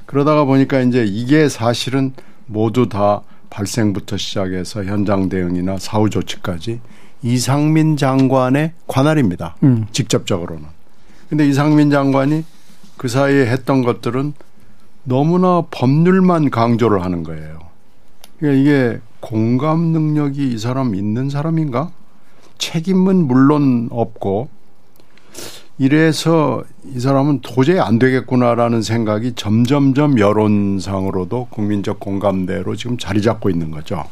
Speaker 4: 그러다가 보니까 이제 이게 사실은 모두 다 발생부터 시작해서 현장 대응이나 사후 조치까지 이상민 장관의 관할입니다. 음. 직접적으로는. 근데 이상민 장관이 그 사이에 했던 것들은 너무나 법률만 강조를 하는 거예요. 그러니까 이게 공감 능력이 이 사람 있는 사람인가? 책임은 물론 없고 이래서 이 사람은 도저히 안 되겠구나라는 생각이 점점점 여론상으로도 국민적 공감대로 지금 자리 잡고 있는 거죠.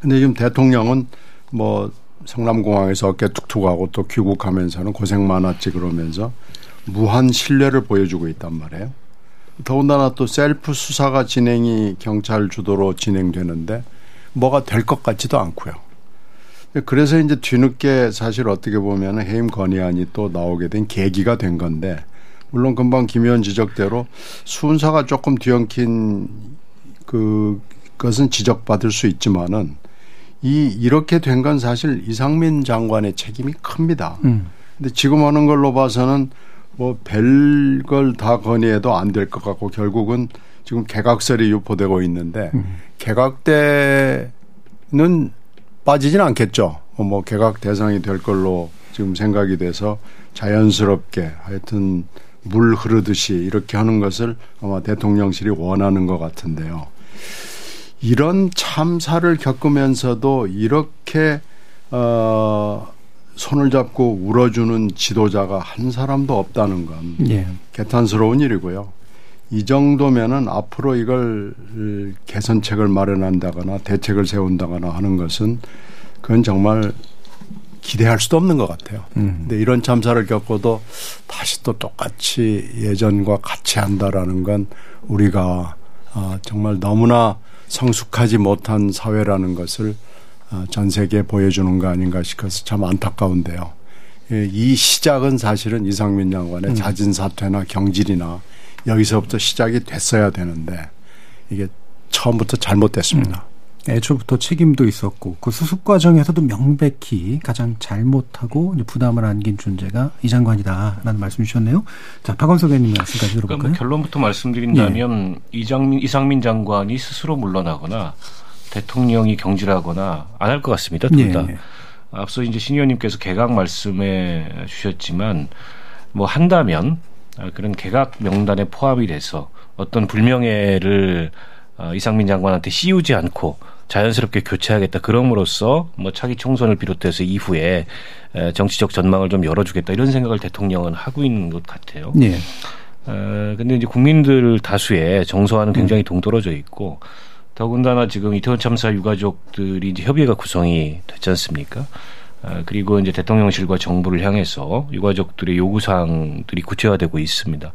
Speaker 4: 근데 지금 대통령은 뭐 성남공항에서 어깨 툭툭 하고 또 귀국하면서는 고생 많았지 그러면서 무한 신뢰를 보여주고 있단 말이에요. 더군다나 또 셀프 수사가 진행이 경찰 주도로 진행되는데 뭐가 될 것 같지도 않고요. 그래서 이제 뒤늦게 사실 어떻게 보면 해임 건의안이 또 나오게 된 계기가 된 건데 물론 금방 김 의원 지적대로 순서가 조금 뒤엉킨 그 것은 지적받을 수 있지만은 이 이렇게 된 건 사실 이상민 장관의 책임이 큽니다. 음. 근데 지금 하는 걸로 봐서는 뭐 별걸 다 건의해도 안 될 것 같고 결국은 지금 개각설이 유포되고 있는데 음. 개각 때는 빠지진 않겠죠. 뭐 개각 대상이 될 걸로 지금 생각이 돼서 자연스럽게 하여튼 물 흐르듯이 이렇게 하는 것을 아마 대통령실이 원하는 것 같은데요. 이런 참사를 겪으면서도 이렇게 어 손을 잡고 울어주는 지도자가 한 사람도 없다는 건 예. 개탄스러운 일이고요. 이 정도면은 앞으로 이걸 개선책을 마련한다거나 대책을 세운다거나 하는 것은 그건 정말 기대할 수도 없는 것 같아요. 음. 근데 이런 참사를 겪어도 다시 또 똑같이 예전과 같이 한다라는 건 우리가 아, 정말 너무나 성숙하지 못한 사회라는 것을 아, 전 세계에 보여주는 거 아닌가 싶어서 참 안타까운데요. 예, 이 시작은 사실은 이상민 장관의 음. 자진 사퇴나 경질이나 여기서부터 시작이 됐어야 되는데 이게 처음부터 잘못됐습니다. 음.
Speaker 1: 애초부터 책임도 있었고 그 수습 과정에서도 명백히 가장 잘못하고 부담을 안긴 존재가 이 장관이다라는 말씀 주셨네요. 자, 박원석 의원님 말씀까지 들어볼까요?
Speaker 5: 그러니까 뭐 결론부터 말씀드린다면 예. 이장민 이상민 장관이 스스로 물러나거나 대통령이 경질하거나 안 할 것 같습니다. 둘 다. 예. 앞서 이제 신 의원님께서 개각 말씀해 주셨지만 뭐 한다면 그런 개각 명단에 포함이 돼서 어떤 불명예를 어, 이상민 장관한테 씌우지 않고 자연스럽게 교체하겠다. 그럼으로써 뭐 차기 총선을 비롯해서 이후에 정치적 전망을 좀 열어주겠다 이런 생각을 대통령은 하고 있는 것 같아요. 네. 어, 근데 이제 국민들 다수의 정서와는 굉장히 음. 동떨어져 있고 더군다나 지금 이태원 참사 유가족들이 이제 협의회가 구성이 됐지 않습니까? 아, 그리고 이제 대통령실과 정부를 향해서 유가족들의 요구사항들이 구체화되고 있습니다.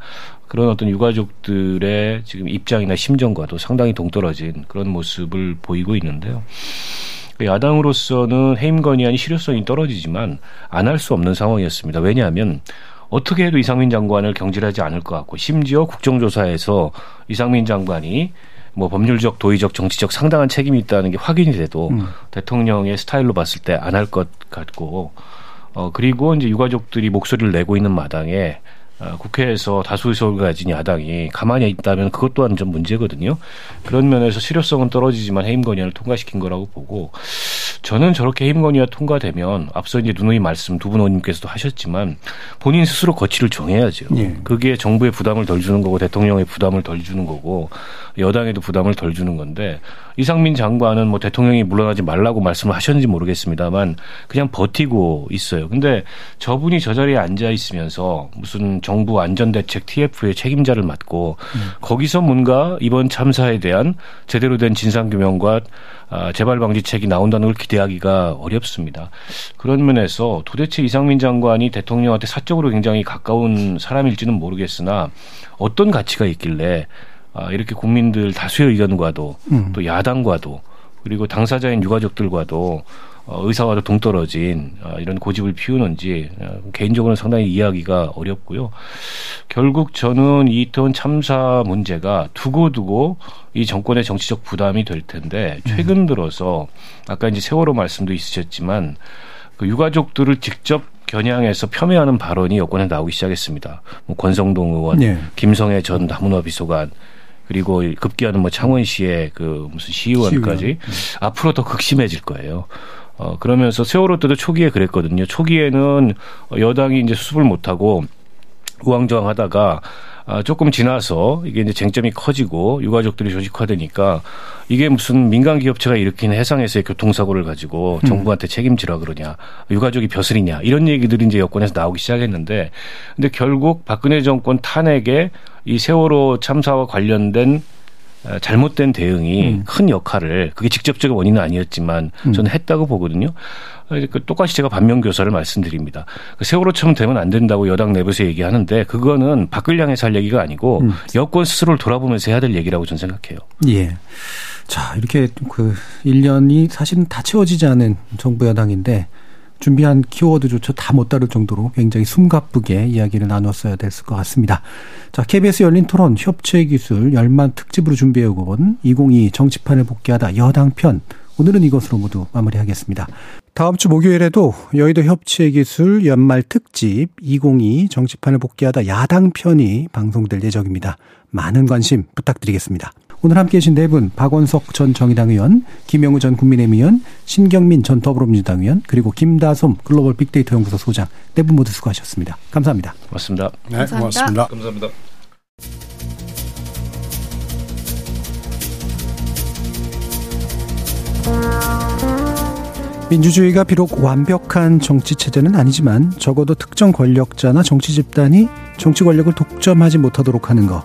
Speaker 5: 그런 어떤 유가족들의 지금 입장이나 심정과도 상당히 동떨어진 그런 모습을 보이고 있는데요. 그 야당으로서는 해임 건의안이 실효성이 떨어지지만 안 할 수 없는 상황이었습니다. 왜냐하면 어떻게 해도 이상민 장관을 경질하지 않을 것 같고 심지어 국정조사에서 이상민 장관이 뭐 법률적, 도의적, 정치적 상당한 책임이 있다는 게 확인이 돼도 음. 대통령의 스타일로 봤을 때 안 할 것 같고 어 그리고 이제 유가족들이 목소리를 내고 있는 마당에 어, 국회에서 다수 의석을 가진 야당이 가만히 있다면 그것 또한 좀 문제거든요. 그런 면에서 실효성은 떨어지지만 해임 건의안을 통과시킨 거라고 보고 저는 저렇게 해임 건의가 통과되면 앞서 이제 누누이 말씀 두 분 의원님께서도 하셨지만 본인 스스로 거취를 정해야죠. 예. 그게 정부의 부담을 덜 주는 거고 대통령의 부담을 덜 주는 거고 여당에도 부담을 덜 주는 건데 이상민 장관은 뭐 대통령이 물러나지 말라고 말씀을 하셨는지 모르겠습니다만 그냥 버티고 있어요. 근데 저분이 저 자리에 앉아 있으면서 무슨 정부 안전대책 TF의 책임자를 맡고 음. 거기서 뭔가 이번 참사에 대한 제대로 된 진상규명과 아, 재발 방지책이 나온다는 걸 기대하기가 어렵습니다. 그런 면에서 도대체 이상민 장관이 대통령한테 사적으로 굉장히 가까운 사람일지는 모르겠으나 어떤 가치가 있길래 아, 이렇게 국민들 다수의 의견과도 음. 또 야당과도 그리고 당사자인 유가족들과도 어, 의사와도 동떨어진 어, 이런 고집을 피우는지 어, 개인적으로는 상당히 이해하기가 어렵고요. 결국 저는 이태원 참사 문제가 두고두고 이 정권의 정치적 부담이 될 텐데 음. 최근 들어서 아까 이제 세월호 말씀도 있으셨지만 그 유가족들을 직접 겨냥해서 폄훼하는 발언이 여권에 나오기 시작했습니다. 뭐 권성동 의원, 네. 김성애 전 다문화 비서관 그리고 급기야는 뭐 창원시의 그 무슨 시의원까지 시의원. 네. 앞으로 더 극심해질 거예요. 어, 그러면서 세월호 때도 초기에 그랬거든요. 초기에는 여당이 이제 수습을 못하고 우왕좌왕 하다가 아, 조금 지나서 이게 이제 쟁점이 커지고 유가족들이 조직화되니까 이게 무슨 민간 기업체가 일으킨 해상에서의 교통사고를 가지고 음. 정부한테 책임지라 그러냐 유가족이 벼슬이냐 이런 얘기들이 이제 여권에서 나오기 시작했는데 근데 결국 박근혜 정권 탄핵에 이 세월호 참사와 관련된 어, 잘못된 대응이 음. 큰 역할을 그게 직접적인 원인은 아니었지만 음. 저는 했다고 보거든요. 어, 그 똑같이 제가 반면 교사를 말씀드립니다. 그 세월호처럼 되면 안 된다고 여당 내부에서 얘기하는데 그거는 밖을 향해서 할 얘기가 아니고 음. 여권 스스로를 돌아보면서 해야 될 얘기라고 저는 생각해요.
Speaker 1: 예. 자, 이렇게 그 1년이 사실은 다 채워지지 않은 정부 여당인데 준비한 키워드조차 다 못 다룰 정도로 굉장히 숨가쁘게 이야기를 나눴어야 됐을 것 같습니다. 자, KBS 열린 토론 협치의 기술 열만 특집으로 준비해오고 온2022 정치판을 복귀하다 여당 편 오늘은 이것으로 모두 마무리하겠습니다. 다음 주 목요일에도 여의도 협치의 기술 연말 특집 2022 정치판을 복귀하다 야당 편이 방송될 예정입니다. 많은 관심 부탁드리겠습니다. 오늘 함께 계신 네 분, 박원석 전 정의당 의원, 김영우 전 국민의힘 의원, 신경민 전 더불어민주당 의원, 그리고 김다솜 글로벌 빅데이터 연구소 소장 네 분 모두 수고하셨습니다. 감사합니다.
Speaker 5: 고맙습니다.
Speaker 4: 네, 감사합니다. 고맙습니다.
Speaker 3: 감사합니다.
Speaker 1: 민주주의가 비록 완벽한 정치 체제는 아니지만 적어도 특정 권력자나 정치 집단이 정치 권력을 독점하지 못하도록 하는 것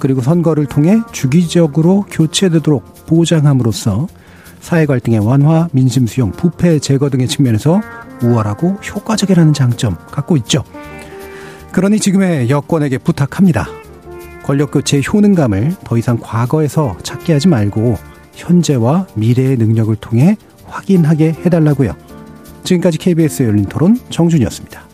Speaker 1: 그리고 선거를 통해 주기적으로 교체되도록 보장함으로써 사회 갈등의 완화, 민심 수용, 부패 제거 등의 측면에서 우월하고 효과적이라는 장점 갖고 있죠. 그러니 지금의 여권에게 부탁합니다. 권력 교체의 효능감을 더 이상 과거에서 찾게 하지 말고 현재와 미래의 능력을 통해 확인하게 해달라고요. 지금까지 KBS 열린 토론 정준이었습니다.